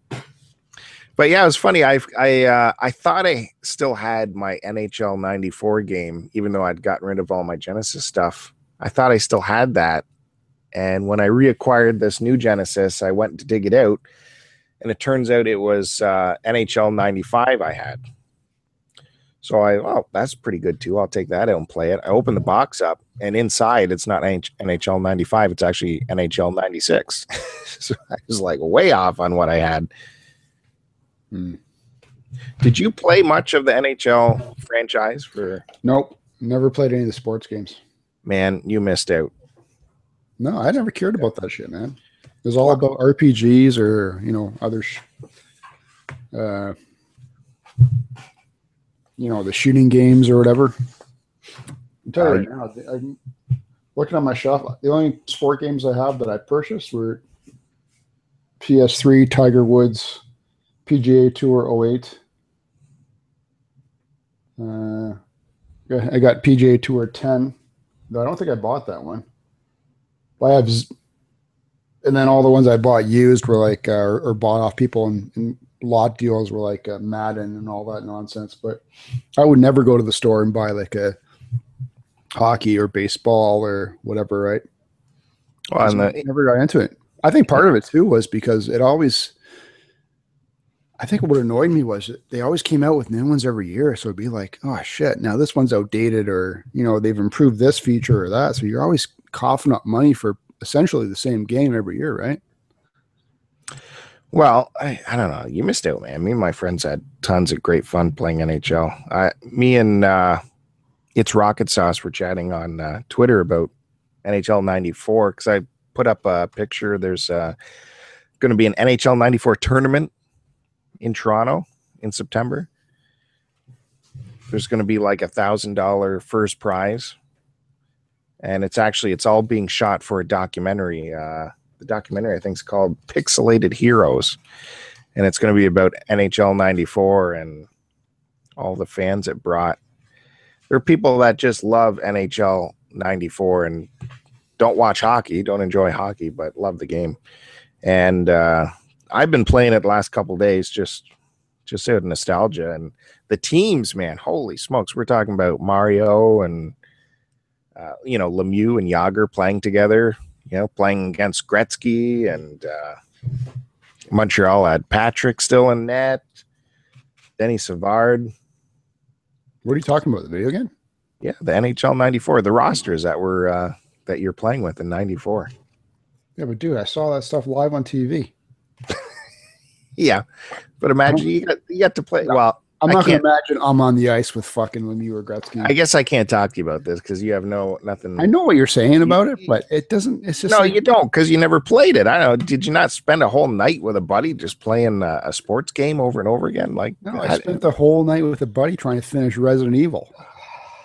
S2: But yeah, it was funny. I I uh, I thought I still had my NHL '94 game, even though I'd gotten rid of all my Genesis stuff. I thought I still had that, and when I reacquired this new Genesis, I went to dig it out, and it turns out it was uh, NHL '95 I had. So I, oh, that's pretty good too. I'll take that out and play it. I opened the box up, and inside it's not NHL '95; it's actually NHL '96. (laughs) so I was like way off on what I had.
S1: Hmm.
S2: Did you play much of the NHL franchise for
S1: Nope. Never played any of the sports games.
S2: man? You missed out.
S1: No, I never cared about that shit, man. It was all about RPGs or you know other, sh- uh, you know the shooting games or whatever. I'm telling you right now, I'm looking on my shelf. The only sport games I have that I purchased were PS3, Tiger Woods, PGA Tour 08. Uh, I got PGA Tour 10. No, I don't think I bought that one. But I have, z- and then all the ones I bought used were like, uh, or, or bought off people and, and lot deals were like uh, Madden and all that nonsense. But I would never go to the store and buy like a hockey or baseball or whatever, right?
S2: Well,
S1: I
S2: the,
S1: never got into it. I think part of it too was because it always. I think what annoyed me was they always came out with new ones every year. So it'd be like, oh shit, now this one's outdated, or you know they've improved this feature or that. So you're always coughing up money for essentially the same game every year, right?
S2: well, I, I don't know. You missed out, man. Me and my friends had tons of great fun playing NHL. I, me and uh, it's Rocket Sauce were chatting on uh, Twitter about NHL '94 because I put up a picture. There's uh, going to be an NHL '94 tournament in Toronto in September. There's going to be like a thousand dollar first prize, and it's actually it's all being shot for a documentary. Uh, the documentary I think is called Pixelated Heroes, and it's going to be about NHL '94 and all the fans it brought. There are people that just love NHL '94 and don't watch hockey, don't enjoy hockey, but love the game. And uh, I've been playing it the last couple days, just just out of nostalgia. And the teams, man, holy smokes! We're talking about Mario and uh, you know Lemieux and Jagr playing together. You know, playing against Gretzky and uh, Montreal had Patrick still in net, Denis Savard.
S1: What are you talking about? The video game?
S2: Yeah, the NHL '94, the rosters that were uh, that you're playing with in '94.
S1: Yeah, but dude, I saw that stuff live on TV.
S2: Yeah, but imagine you got you got to play. Well,
S1: I'm not going to imagine I'm on the ice with fucking Lemieux or Gretzky.
S2: I guess I can't talk to you about this because you have no nothing.
S1: I know what you're saying about it, but it doesn't. It's just
S2: no,
S1: like,
S2: you don't because you never played it. I don't know. Did you not spend a whole night with a buddy just playing uh, a sports game over and over again? Like,
S1: No, I
S2: I-
S1: spent the whole night with a buddy trying to finish Resident Evil.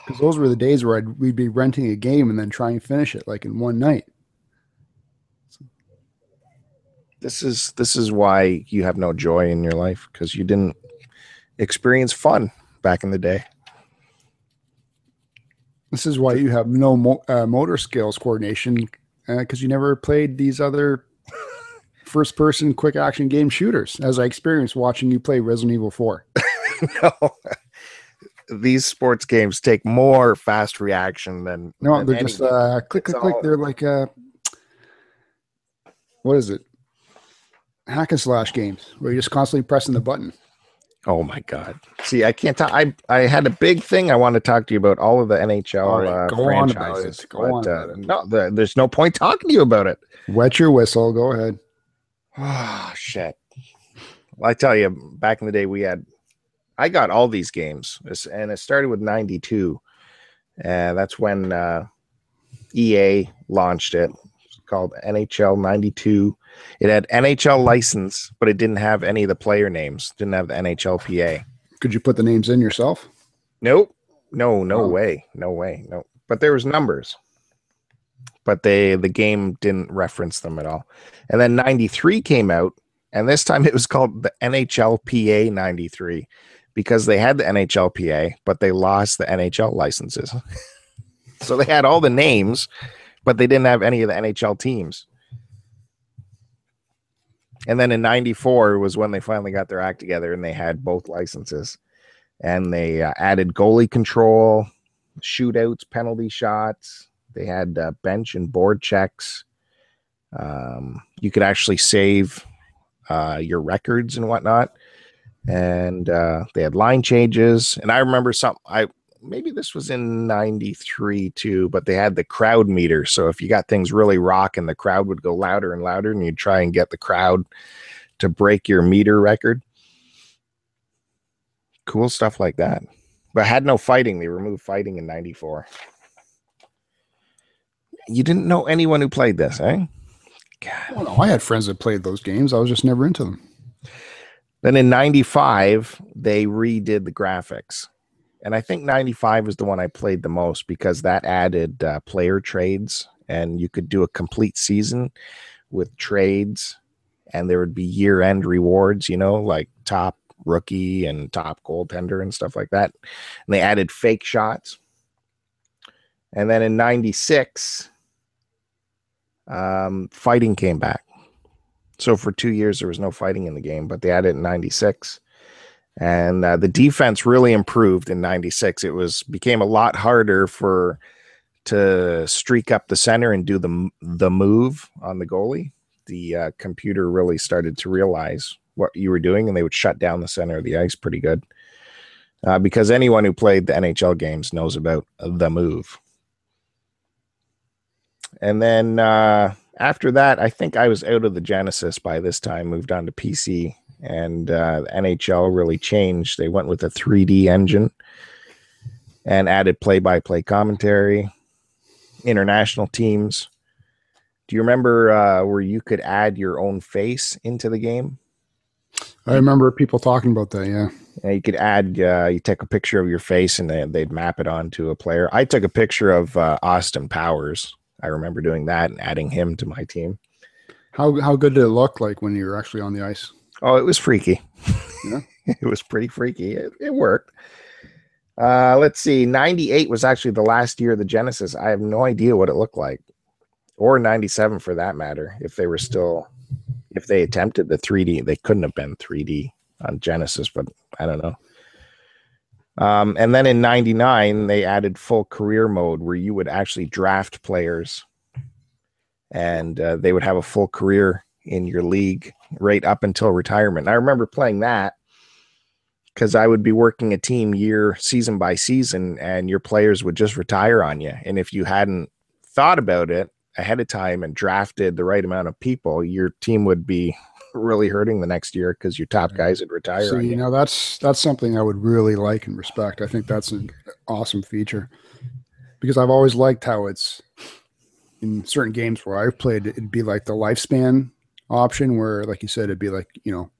S1: Because those were the days where I'd, we'd be renting a game and then try and finish it like in one night.
S2: This is this is why you have no joy in your life because you didn't experience fun back in the day.
S1: This is why you have no mo- uh, motor skills coordination because you never played these other (laughs) first person quick action game shooters, as I experienced watching you play Resident Evil 4. (laughs)
S2: no. These sports games take more fast reaction than
S1: No,
S2: than
S1: they're just uh, click, click, click.
S2: all-
S1: They're like, uh, what is it? Hack and slash games where you're just constantly pressing the button.
S2: Oh my god! See, I can't talk. I I had a big thing I want to talk to you about all of the NHL
S1: All right,
S2: uh,
S1: go on about
S2: franchises.
S1: it. Go
S2: but,
S1: on
S2: uh. No, the, there's no point talking to you about it.
S1: Wet your whistle. Go ahead.
S2: Oh shit! Well, I tell you, back in the day, we had I got all these games, and it started with '92. And that's when uh, EA launched it. It's called NHL '92. It had NHL license, but it didn't have any of the player names. Didn't have the NHLPA.
S1: Could you put the names in yourself?
S2: Nope. No, no
S1: Oh.
S2: way. No way. No. But there was numbers. But they the game didn't reference them at all. And then 93 came out and this time it was called the NHLPA 93 because they had the NHLPA but they lost the NHL licenses. (laughs) so they had all the names but they didn't have any of the NHL teams. And then in 94 was when they finally got their act together and they had both licenses and they uh, added goalie control, shootouts, penalty shots. They had uh, bench and board checks. Um, you could actually save uh, your records and whatnot, and uh, they had line changes. And I remember some. I maybe this was in '93 too, but they had the crowd meter. So if you got things really rocking, the crowd would go louder and louder, and you'd try and get the crowd to break your meter record cool stuff like that. But had no fighting. They removed fighting in 94. You didn't know anyone who played this, eh? God.
S1: No, I had friends that played those games. I was just never into them.
S2: Then in 95, they redid the graphics. And I think 95 is the one I played the most because that added uh, player trades and you could do a complete season with trades and there would be year end rewards, you know, like top rookie and top goaltender and stuff like that. And they added fake shots. And then in 96, um, fighting came back. So for two years, there was no fighting in the game, but they added in 96. And uh, the defense really improved in 96. It was became a lot harder for to streak up the center and do the the move on the goalie. The uh, computer really started to realize what you were doing, and they would shut down the center of the ice pretty good. Uh, because anyone who played the NHL games knows about the move. And then uh, after that, I think I was out of the Genesis by this time, moved on to PC, and uh, NHL really changed. They went with a 3D engine and added play by play commentary, international teams. Do you remember uh, where you could add your own face into the game?
S1: I remember people talking about that. Yeah.
S2: You could add, uh, you take a picture of your face and they, they'd map it onto a player. I took a picture of uh, Austin Powers. I remember doing that and adding him to my team.
S1: How how good did it look like when you were actually on the ice?
S2: Oh, it was freaky.
S1: Yeah. (laughs)
S2: it was pretty freaky. It, it worked. Uh, let's see. 98 was actually the last year of the Genesis. I have no idea what it looked like, or 97 for that matter. If they were still, if they attempted the 3D, they couldn't have been 3D on Genesis, but I don't know. Um, and then in 99, they added full career mode where you would actually draft players and uh, they would have a full career in your league right up until retirement. And I remember playing that because I would be working a team year, season by season, and your players would just retire on you. And if you hadn't thought about it ahead of time and drafted the right amount of people, your team would be (laughs) really hurting the next year because your top guys would retire
S1: So you
S2: you.
S1: know that's that's something I would really like and respect. I think that's an awesome feature because I've always liked how it's in certain games where I've played. It'd be like the lifespan option, where like you said, it'd be like you know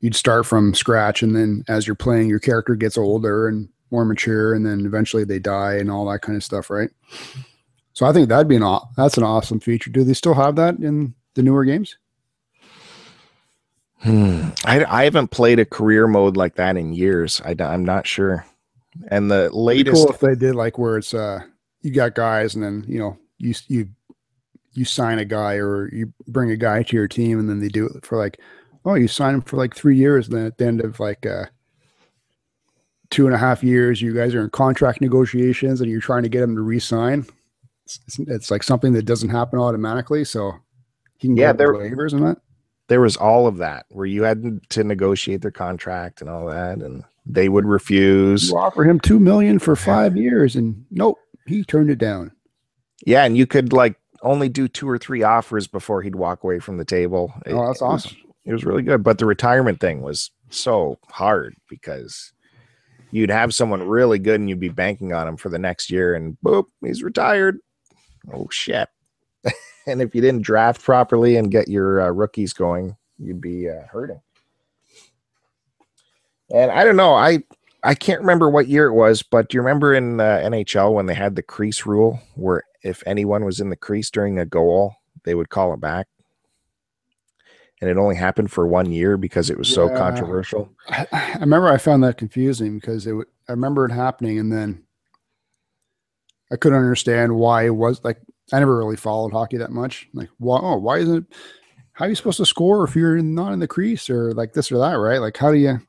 S1: you'd start from scratch, and then as you're playing, your character gets older and more mature, and then eventually they die and all that kind of stuff, right? So I think that'd be an aw- that's an awesome feature. Do they still have that in the newer games?
S2: Hmm. I, I haven't played a career mode like that in years. I, I'm not sure. And the latest,
S1: cool if they did like where it's uh you got guys and then you know you you you sign a guy or you bring a guy to your team and then they do it for like oh you sign him for like three years and then at the end of like uh two and a half years you guys are in contract negotiations and you're trying to get him to re-sign. It's, it's, it's like something that doesn't happen automatically so he can
S2: Yeah,
S1: get
S2: there-
S1: waivers and that.
S2: there was all of that where you had to negotiate their contract and all that, and they would refuse.
S1: you offer him two million for five years and nope he turned it down.
S2: Yeah, and you could like only do two or three offers before he'd walk away from the table. It-
S1: oh that's
S2: it was-
S1: awesome
S2: it was really good, but the retirement thing was so hard because you'd have someone really good and you'd be banking on him for the next year, and boop, he's retired. Oh shit! (laughs) and if you didn't draft properly and get your uh, rookies going, you'd be uh, hurting. And I don't know, I I can't remember what year it was, but do you remember in uh, NHL when they had the crease rule, where if anyone was in the crease during a goal, they would call it back? and it only happened for one year because it was yeah. so controversial.
S1: I, I, remember I found that confusing because it. W- I remember it happening, and then I couldn't understand why it was like. I never really followed hockey that much. Like, why? Oh, why isn't it? How are you supposed to score if you're not in the crease or like this or that? Right? Like, how do you?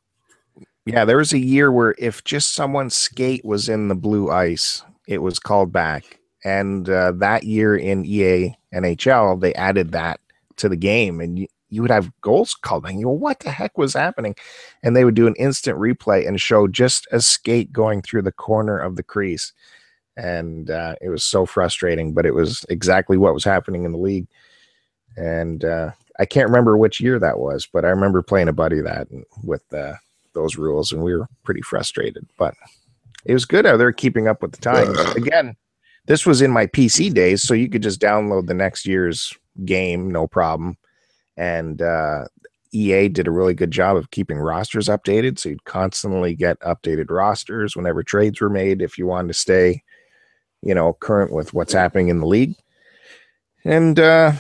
S2: Yeah, there was a year where if just someone's skate was in the blue ice, it was called back. And uh, that year in EA NHL, they added that to the game, and you would have goals called and you go, what the heck was happening? And they would do an instant replay and show just a skate going through the corner of the crease. And uh, it was so frustrating, but it was exactly what was happening in the league. And uh, I can't remember which year that was, but I remember playing a buddy that with uh, those rules, and we were pretty frustrated. But it was good out there keeping up with the times. Again, this was in my PC days, so you could just download the next year's game, no problem and uh, EA did a really good job of keeping rosters updated. So you'd constantly get updated rosters whenever trades were made if you wanted to stay, you know, current with what's happening in the league. And uh,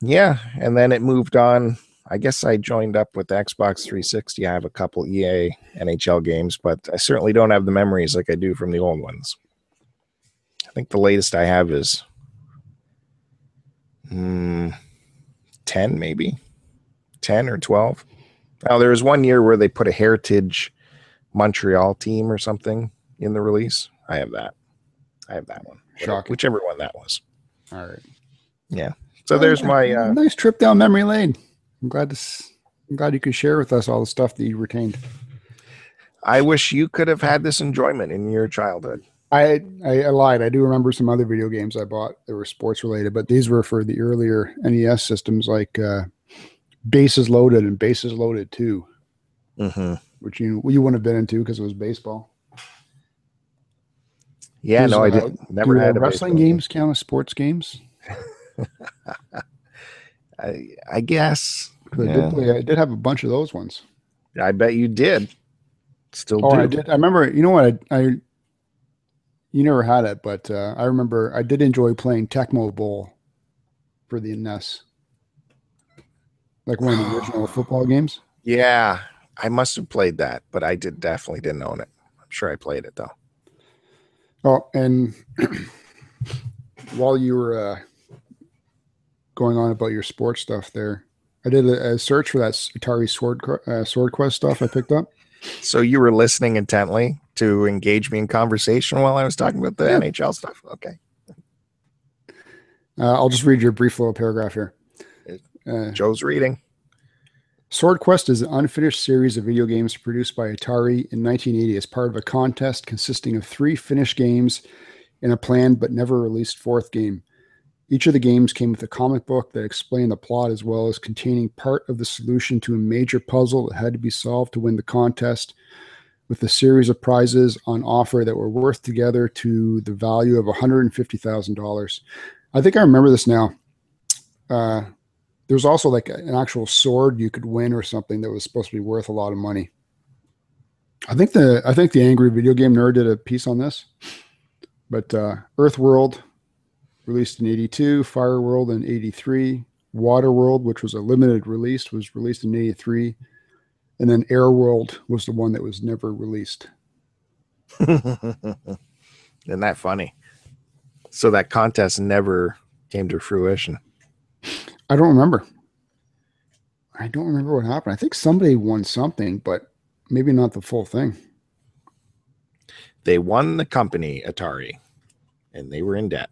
S2: yeah, and then it moved on. I guess I joined up with Xbox 360. I have a couple EA NHL games, but I certainly don't have the memories like I do from the old ones. I think the latest I have is. Hmm, 10 maybe. 10 or 12 now there was one year where they put a heritage montreal team or something in the release. I have that. I have that one.
S1: Shocking.
S2: whichever one that was.
S1: All right.
S2: Yeah. So there's my uh,
S1: nice trip down memory lane. I'm glad to i'm glad you could share with us all the stuff that you retained.
S2: I wish you could have had this enjoyment in your childhood
S1: I, I, I lied. I do remember some other video games I bought that were sports related, but these were for the earlier NES systems, like uh, Bases Loaded and Bases Loaded 2
S2: mm-hmm.
S1: which you you wouldn't have been into because it was baseball.
S2: Yeah, no, uh, I did. Never had
S1: wrestling games game. count as sports games. (laughs)
S2: I, I guess.
S1: I did play. I did have a bunch of those ones.
S2: I bet you did. Still
S1: oh,
S2: do.
S1: I did. I remember. You know what? I, I you never had it, but uh, I remember I did enjoy playing Tecmo Bowl for the NES, like one of the (sighs) original football games.
S2: Yeah, I must have played that, but I did definitely didn't own it. I'm sure I played it though.
S1: Oh, and while you were uh, going on about your sports stuff, there, I did a, a search for that Atari Sword uh, Sword Quest stuff I picked up.
S2: So you were listening intently to engage me in conversation while I was talking about the yeah. NHL stuff. Okay.
S1: Uh, I'll just read your brief little paragraph here.
S2: Uh, Joe's reading.
S1: Sword Quest is an unfinished series of video games produced by Atari in 1980 as part of a contest consisting of three finished games and a planned but never released fourth game. Each of the games came with a comic book that explained the plot as well as containing part of the solution to a major puzzle that had to be solved to win the contest, with a series of prizes on offer that were worth together to the value of $150,000. I think I remember this now. Uh, there's also like an actual sword you could win or something that was supposed to be worth a lot of money. I think the I think the Angry Video Game Nerd did a piece on this. But uh, Earth World released in 82, Fire World in 83, Water World, which was a limited release, was released in 83, and then Air World was the one that was never released. (laughs)
S2: Isn't that funny? So that contest never came to fruition.
S1: I don't remember. I don't remember what happened. I think somebody won something, but maybe not the full thing.
S2: They won the company, Atari, and they were in debt.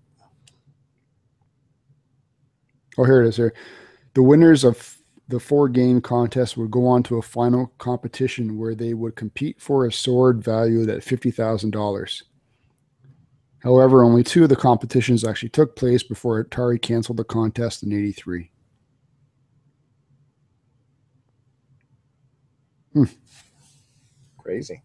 S1: Oh, here it is. Here, the winners of the four game contest would go on to a final competition where they would compete for a sword valued at fifty thousand dollars. However, only two of the competitions actually took place before Atari canceled the contest in '83.
S2: Hmm. Crazy.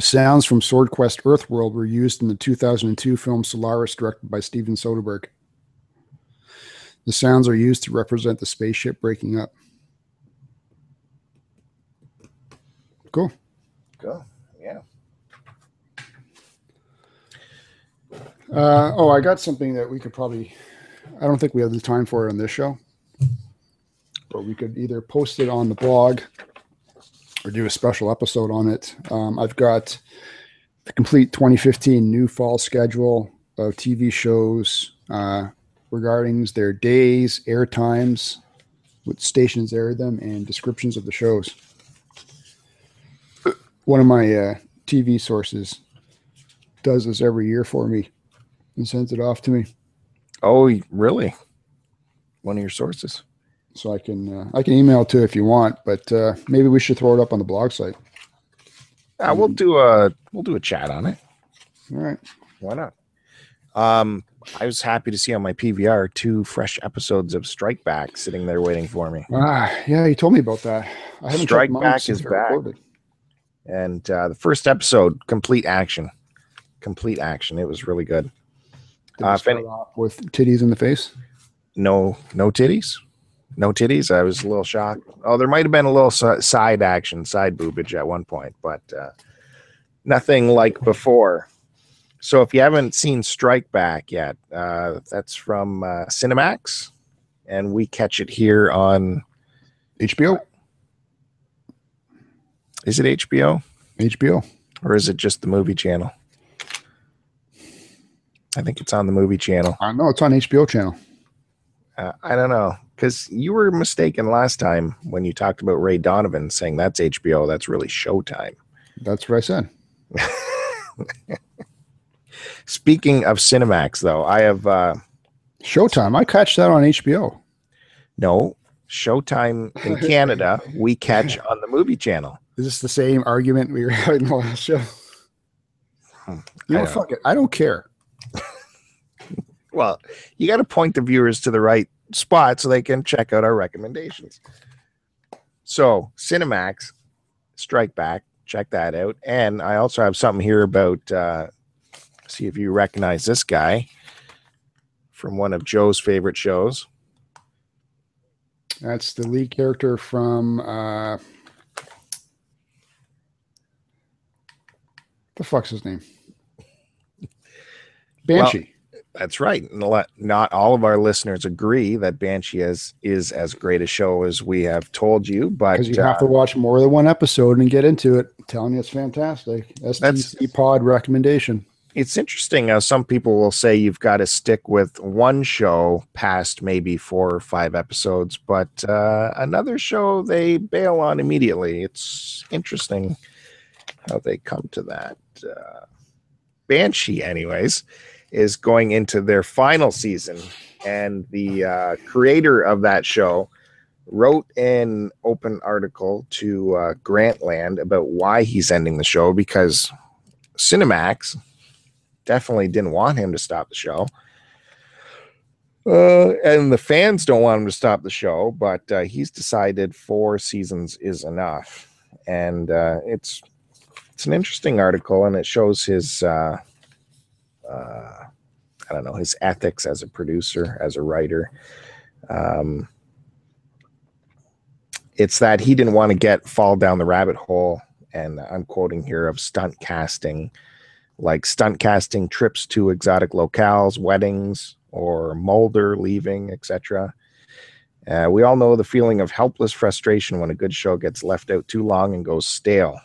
S1: Sounds from Sword Quest Earthworld were used in the 2002 film Solaris, directed by Steven Soderbergh. The sounds are used to represent the spaceship breaking up. Cool.
S2: Cool. Yeah.
S1: Uh, oh, I got something that we could probably. I don't think we have the time for it on this show, but we could either post it on the blog or do a special episode on it. Um, I've got the complete 2015 new fall schedule of TV shows uh, regarding their days, air times, what stations air them, and descriptions of the shows. One of my uh, TV sources does this every year for me and sends it off to me,
S2: Oh, really? One of your sources.
S1: so I can uh, I can email it to if you want. But uh, maybe we should throw it up on the blog site.
S2: Yeah, we'll do a we'll do a chat on it.
S1: All right.
S2: Why not? Um, I was happy to see on my PVR two fresh episodes of Strike Back sitting there waiting for me.
S1: Ah, yeah, you told me about that. I haven't
S2: Strike Back is back.
S1: recorded.
S2: And uh, the first episode, complete action, complete action. It was really good. Uh, any-
S1: off with titties in the face?
S2: No, no titties, no titties. I was a little shocked. Oh, there might have been a little side action, side boobage at one point, but uh, nothing like before. So if you haven't seen Strike Back yet, uh, that's from uh, Cinemax, and we catch it here on.
S1: HBO,
S2: Is it HBO
S1: HBO.
S2: or is it just the movie channel? I think it's on the movie channel.
S1: I know it's on HBO channel.
S2: Uh, I don't know because you were mistaken last time when you talked about Ray Donovan saying that's HBO. That's really Showtime.
S1: That's what I said. (laughs)
S2: Speaking of Cinemax, though, I have uh,
S1: Showtime. I catch that on HBO.
S2: no Showtime in (laughs) Canada. we catch on the movie channel.
S1: Is this the same argument we were having the last show?
S2: Hmm,
S1: You know,
S2: know.
S1: fuck it. I don't care. (laughs)
S2: Well, you got to point the viewers to the right spot so they can check out our recommendations. So, Cinemax, Strike Back, check that out. And I also have something here about uh, see if you recognize this guy from one of Joe's favorite shows.
S1: That's the lead character from uh the fuck's his name? (laughs) Banshee.
S2: That's right. And a lot- Not all of our listeners agree that Banshee is is as great a show as we have told you, but
S1: Because you
S2: uh,
S1: have to watch more than one episode and get into it. I'm telling you, it's fantastic. STC pod recommendation.
S2: It's interesting how some people will say you've got to stick with one show past maybe four or five episodes, but uh, another show they bail on immediately. It's interesting how they come to that. Uh, Banshee, anyways, is going into their final season, and the uh, creator of that show wrote an open article to uh, Grantland about why he's ending the show because Cinemax definitely didn't want him to stop the show. Uh, and the fans don't want him to stop the show, but uh, he's decided four seasons is enough. And uh, it's it's an interesting article, and it shows his uh, uh, I don't know his ethics as a producer, as a writer. Um, it's that he didn't want to get fall down the rabbit hole, and I'm quoting here of stunt casting like stunt casting trips to exotic locales, weddings, or Mulder leaving, etc. Uh, we all know the feeling of helpless frustration when a good show gets left out too long and goes stale.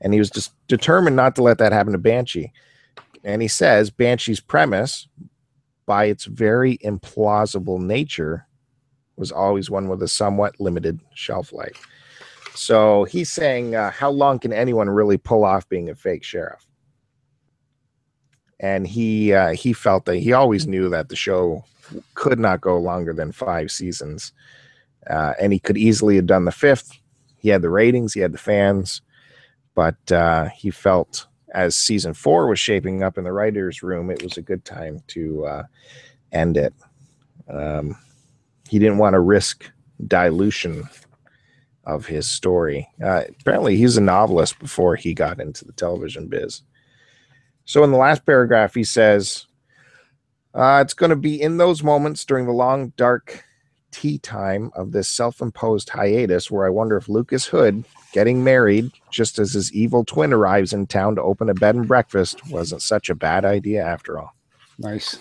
S2: And he was just determined not to let that happen to Banshee. And he says Banshee's premise, by its very implausible nature, was always one with a somewhat limited shelf life. So he's saying, uh, how long can anyone really pull off being a fake sheriff? And he uh, he felt that he always knew that the show could not go longer than five seasons, uh, and he could easily have done the fifth. He had the ratings, he had the fans, but uh, he felt as season four was shaping up in the writers' room, it was a good time to uh, end it. Um, he didn't want to risk dilution of his story. Uh, apparently, he's a novelist before he got into the television biz. So, in the last paragraph, he says, uh, It's going to be in those moments during the long, dark tea time of this self imposed hiatus where I wonder if Lucas Hood getting married just as his evil twin arrives in town to open a bed and breakfast wasn't such a bad idea after all.
S1: Nice.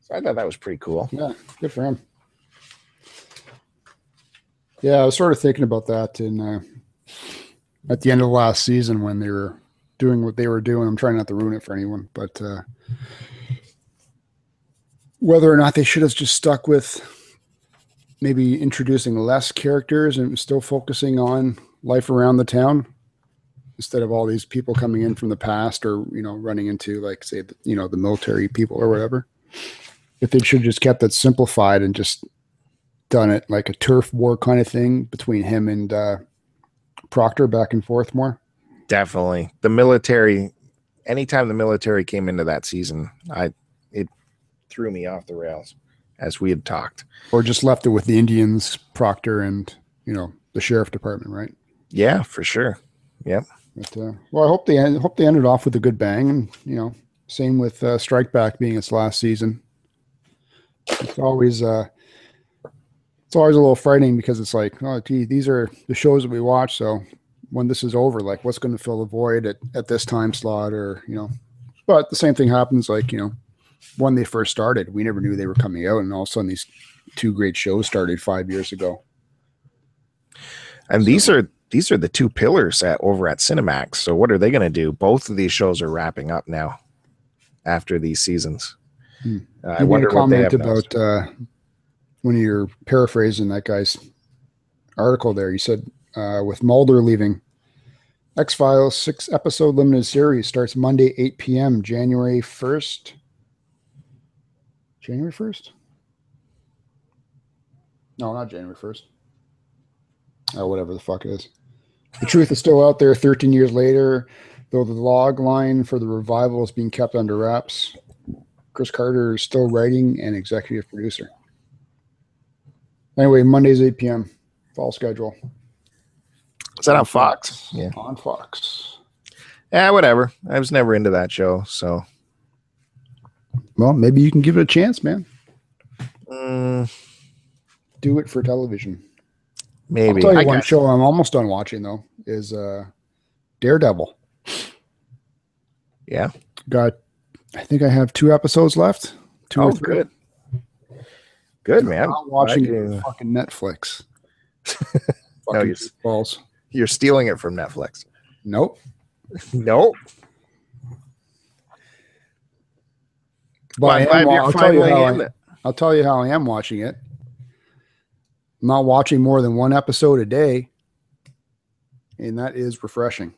S2: So I thought that was pretty cool.
S1: Yeah, good for him. Yeah, I was sort of thinking about that in uh, at the end of last season when they were doing what they were doing. I'm trying not to ruin it for anyone, but uh, whether or not they should have just stuck with maybe introducing less characters and still focusing on life around the town instead of all these people coming in from the past or you know running into like say the, you know the military people or whatever if they should have just kept it simplified and just done it like a turf war kind of thing between him and uh, proctor back and forth more
S2: Definitely. The military, anytime the military came into that season, I it threw me off the rails as we had talked.
S1: or just left it with the indians proctor and you know the sheriff department right
S2: Yeah, for sure. Yep.
S1: But, uh, well, I hope they end, hope they ended off with a good bang, and you know, same with uh, Strike Back being its last season. It's always uh, it's always a little frightening because it's like, oh, gee, these are the shows that we watch. So when this is over, like, what's going to fill the void at, at this time slot, or you know? But the same thing happens, like you know, when they first started, we never knew they were coming out, and all of a sudden these two great shows started five years ago.
S2: And these are these are the two pillars at over at Cinemax. So what are they going to do? Both of these shows are wrapping up now after these seasons.
S1: Hmm.
S2: Uh, I wonder what they
S1: comment
S2: have
S1: about uh, when you're paraphrasing that guy's article there. You said uh, with Mulder leaving, X Files six episode limited series starts Monday 8 p.m. January 1st. January 1st? No, not January 1st. Oh, whatever the fuck it is. The truth is still out there 13 years later, though the log line for the revival is being kept under wraps. Chris Carter is still writing and executive producer. Anyway, Mondays 8 p.m. Fall schedule
S2: Is that on Fox? Yeah.
S1: on Fox.
S2: Yeah, whatever. I was never into that show, so
S1: Well, maybe you can give it a chance, man.
S2: mm,
S1: Do it for television.
S2: maybe.
S1: I'll tell
S2: I
S1: you one
S2: got-
S1: show I'm almost done watching though is uh, Daredevil.
S2: yeah.
S1: Got, I think I have two episodes left. Two
S2: Oh,
S1: or three.
S2: good. Good man.
S1: I'm not watching
S2: I
S1: it on
S2: do-
S1: fucking Netflix. (laughs)
S2: No, you're-
S1: balls.
S2: You're stealing it from Netflix.
S1: Nope. (laughs)
S2: Nope.
S1: But
S2: Well,
S1: I
S2: I'm
S1: am
S2: glad
S1: wa-
S2: you're
S1: I'll tell you how I. I'll tell you how I am watching it. I'm not watching more than one episode a day, and that is refreshing.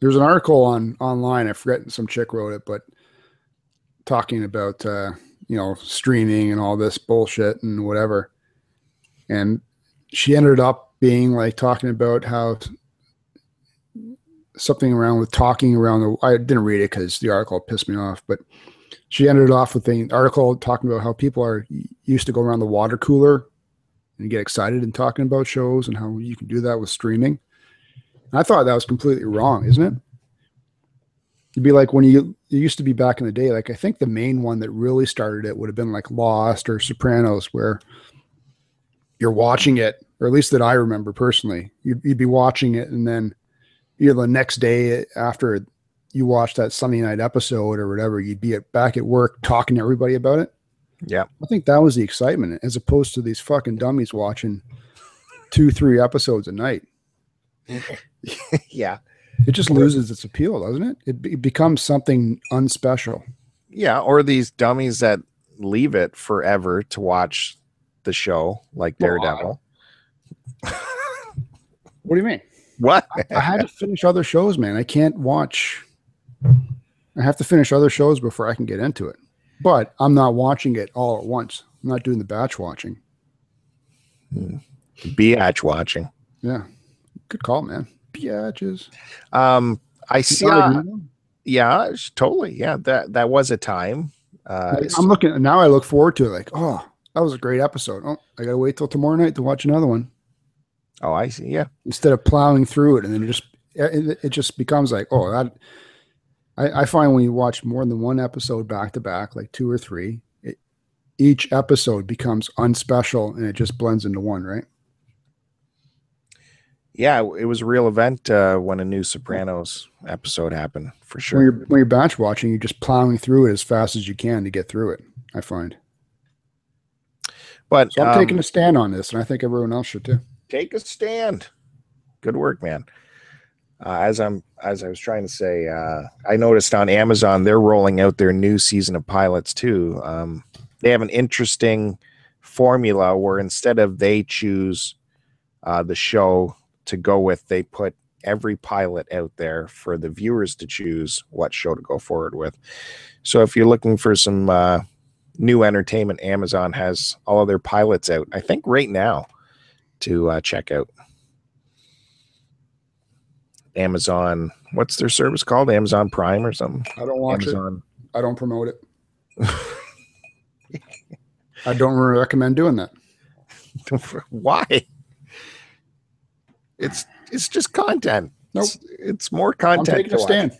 S1: There's an article on online. I forget some chick wrote it, but talking about uh, you know streaming and all this bullshit and whatever. And she ended up being like talking about how something around with talking around the. I didn't read it because the article pissed me off, but she ended off with an article talking about how people are used to go around the water cooler and get excited and talking about shows and how you can do that with streaming. And I thought that was completely wrong, isn't it? It'd be like when you it used to be back in the day. Like I think the main one that really started it would have been like Lost or Sopranos, where you're watching it, or at least that I remember personally. You'd, you'd be watching it, and then you know the next day after you watched that Sunday night episode or whatever, you'd be at, back at work talking to everybody about it.
S2: Yeah.
S1: I think that was the excitement, as opposed to these fucking dummies watching two, three episodes a night. (laughs)
S2: yeah.
S1: It just loses its appeal, doesn't it? It, it becomes something unspecial.
S2: Yeah. Or these dummies that leave it forever to watch the show, like Daredevil. (laughs)
S1: What do you mean?
S2: What?
S1: I had to finish other shows, man. I can't watch. I have to finish other shows before I can get into it. But I'm not watching it all at once. I'm not doing the batch watching.
S2: Hmm. batch watching.
S1: Yeah. Good call, man. Biatches.
S2: Um, I see. Uh,
S1: a good one.
S2: yeah, totally. Yeah, that that was a time. Uh,
S1: I'm looking now. I look forward to it. Like, oh, that was a great episode. Oh, I gotta wait till tomorrow night to watch another one
S2: Oh, I see. Yeah.
S1: instead of plowing through it, and then it just it, it just becomes like, oh, that. I, I find when you watch more than one episode back to back, like two or three, it, each episode becomes unspecial, and it just blends into one, right?
S2: Yeah, it was a real event uh, when a new Sopranos episode happened, for
S1: When
S2: sure.
S1: you're when you're batch watching, you're just plowing through it as fast as you can to get through it. I find.
S2: But
S1: So I'm
S2: um,
S1: taking a stand on this, and I think everyone else should too.
S2: take a stand. Good work, man. Uh, as I'm as I was trying to say, uh, I noticed on Amazon they're rolling out their new season of pilots too. Um, they have an interesting formula where instead of they choose uh, the show to go with, they put every pilot out there for the viewers to choose what show to go forward with. So if you're looking for some uh, new entertainment, Amazon has all of their pilots out. I think right now to uh, check out. Amazon, what's their service called? Amazon Prime or something?
S1: I don't watch it. I don't promote it. (laughs) I don't recommend doing that. (laughs)
S2: Why? It's it's just content.
S1: Nope.
S2: It's, it's more
S1: I'm
S2: content.
S1: taking
S2: to
S1: a stand.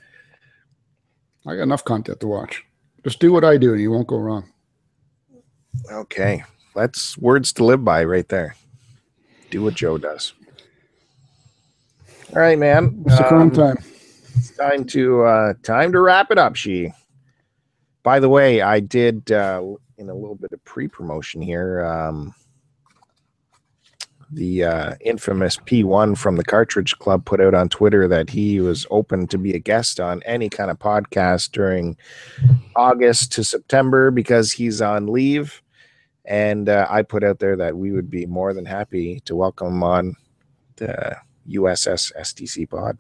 S1: I got enough content to watch. Just do what I do, and you won't go wrong.
S2: Okay, that's words to live by right there. Do what Joe does. All right, man.
S1: It's the
S2: Um,
S1: time.
S2: It's time to uh time to wrap it up, she. By the way, I did uh in a little bit of pre-promotion here, um the uh infamous P1 from the Cartridge Club put out on Twitter that he was open to be a guest on any kind of podcast during August to September because he's on leave. And uh, I put out there that we would be more than happy to welcome him on the USS STC pod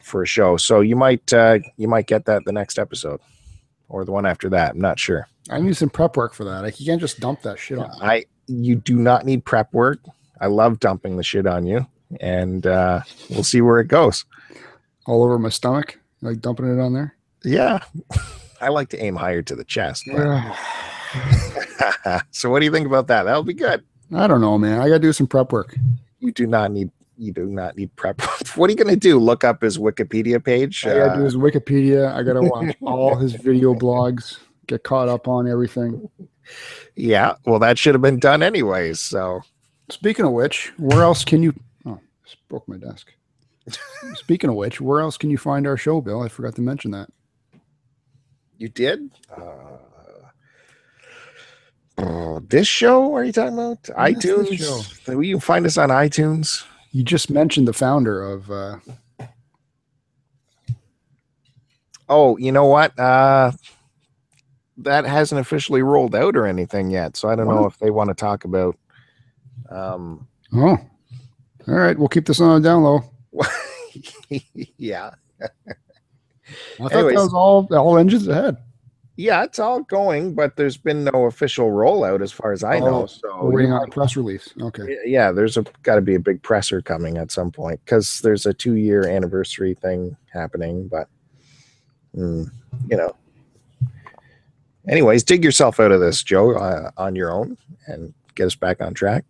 S2: for a show. So you might uh, you might get that the next episode or the one after that. I'm not sure.
S1: I need some prep work for that. Like you can't just dump that shit on.
S2: I you do not need prep work. I love dumping the shit on you, and uh, we'll see where it goes.
S1: all over my stomach, like dumping it on there.
S2: Yeah, (laughs) I like to aim higher to the chest.
S1: Yeah. (laughs)
S2: so what do you think about that? That'll be good.
S1: I don't know, man. I got to do some prep work.
S2: You do not need you do not need prep. (laughs) what are you going to do? Look up his Wikipedia page?
S1: I got to do
S2: Uh,
S1: his Wikipedia. I got to watch all his video blogs. Get caught up on everything.
S2: yeah, well, that should have been done anyways. So
S1: Speaking of which, where else can you? Oh, just broke my desk. Speaking of which, where else can you find our show, Bill? I forgot to mention that.
S2: You did? Uh, oh, this show? Are you talking about
S1: Yes, this
S2: iTunes? You find us on iTunes?
S1: You just mentioned the founder of. Uh,
S2: Oh, you know what? Uh, that hasn't officially rolled out or anything yet, so I don't know if they want to talk about. Um,
S1: oh, all right. We'll keep this on the down low. (laughs)
S2: yeah,
S1: I thought
S2: Anyways.
S1: that was all all engines ahead.
S2: yeah, it's all going, but there's been no official rollout as far as I know.
S1: Oh,
S2: So
S1: We're waiting on a press release. Okay.
S2: yeah there's a got to be a big presser coming at some point because there's a two year anniversary thing happening but mm, you know anyways dig yourself out of this joe uh, on your own and get us back on track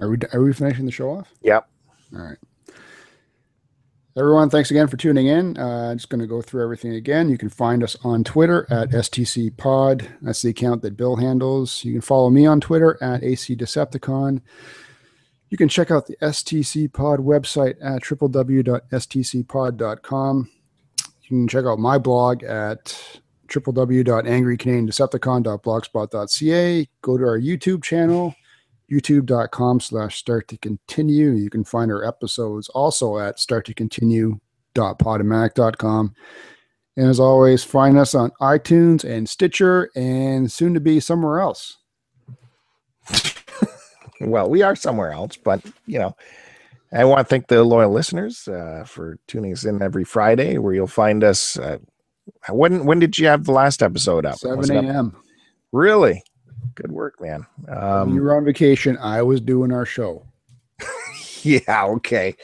S1: Are we are we finishing the show off?
S2: yep
S1: All right. Everyone, thanks again for tuning in. Uh, I'm just going to go through everything again. You can find us on Twitter at STC Pod. That's the account that Bill handles. You can follow me on Twitter at AC Decepticon. You can check out the STC Pod website at www.stcpod.com. You can check out my blog at www.angrycanadiandecepticon.blogspot.ca. Go to our YouTube channel youtube.com slash start to continue. You can find our episodes also at start to continue.podomatic.com. And as always, find us on iTunes and Stitcher and soon to be somewhere else. (laughs)
S2: well we are somewhere else but you know i want to thank the loyal listeners uh, for tuning us in every friday where you'll find us uh, when when did you have the last episode up
S1: 7 a.m.
S2: really good work man um
S1: you were on vacation, I was doing our show. (laughs)
S2: Yeah, okay.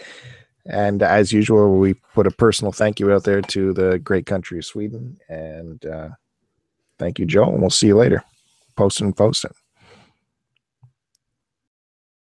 S2: And as usual, we put a personal thank you out there to the great country of Sweden. And uh, thank you, Joe, and we'll see you later. posting posting.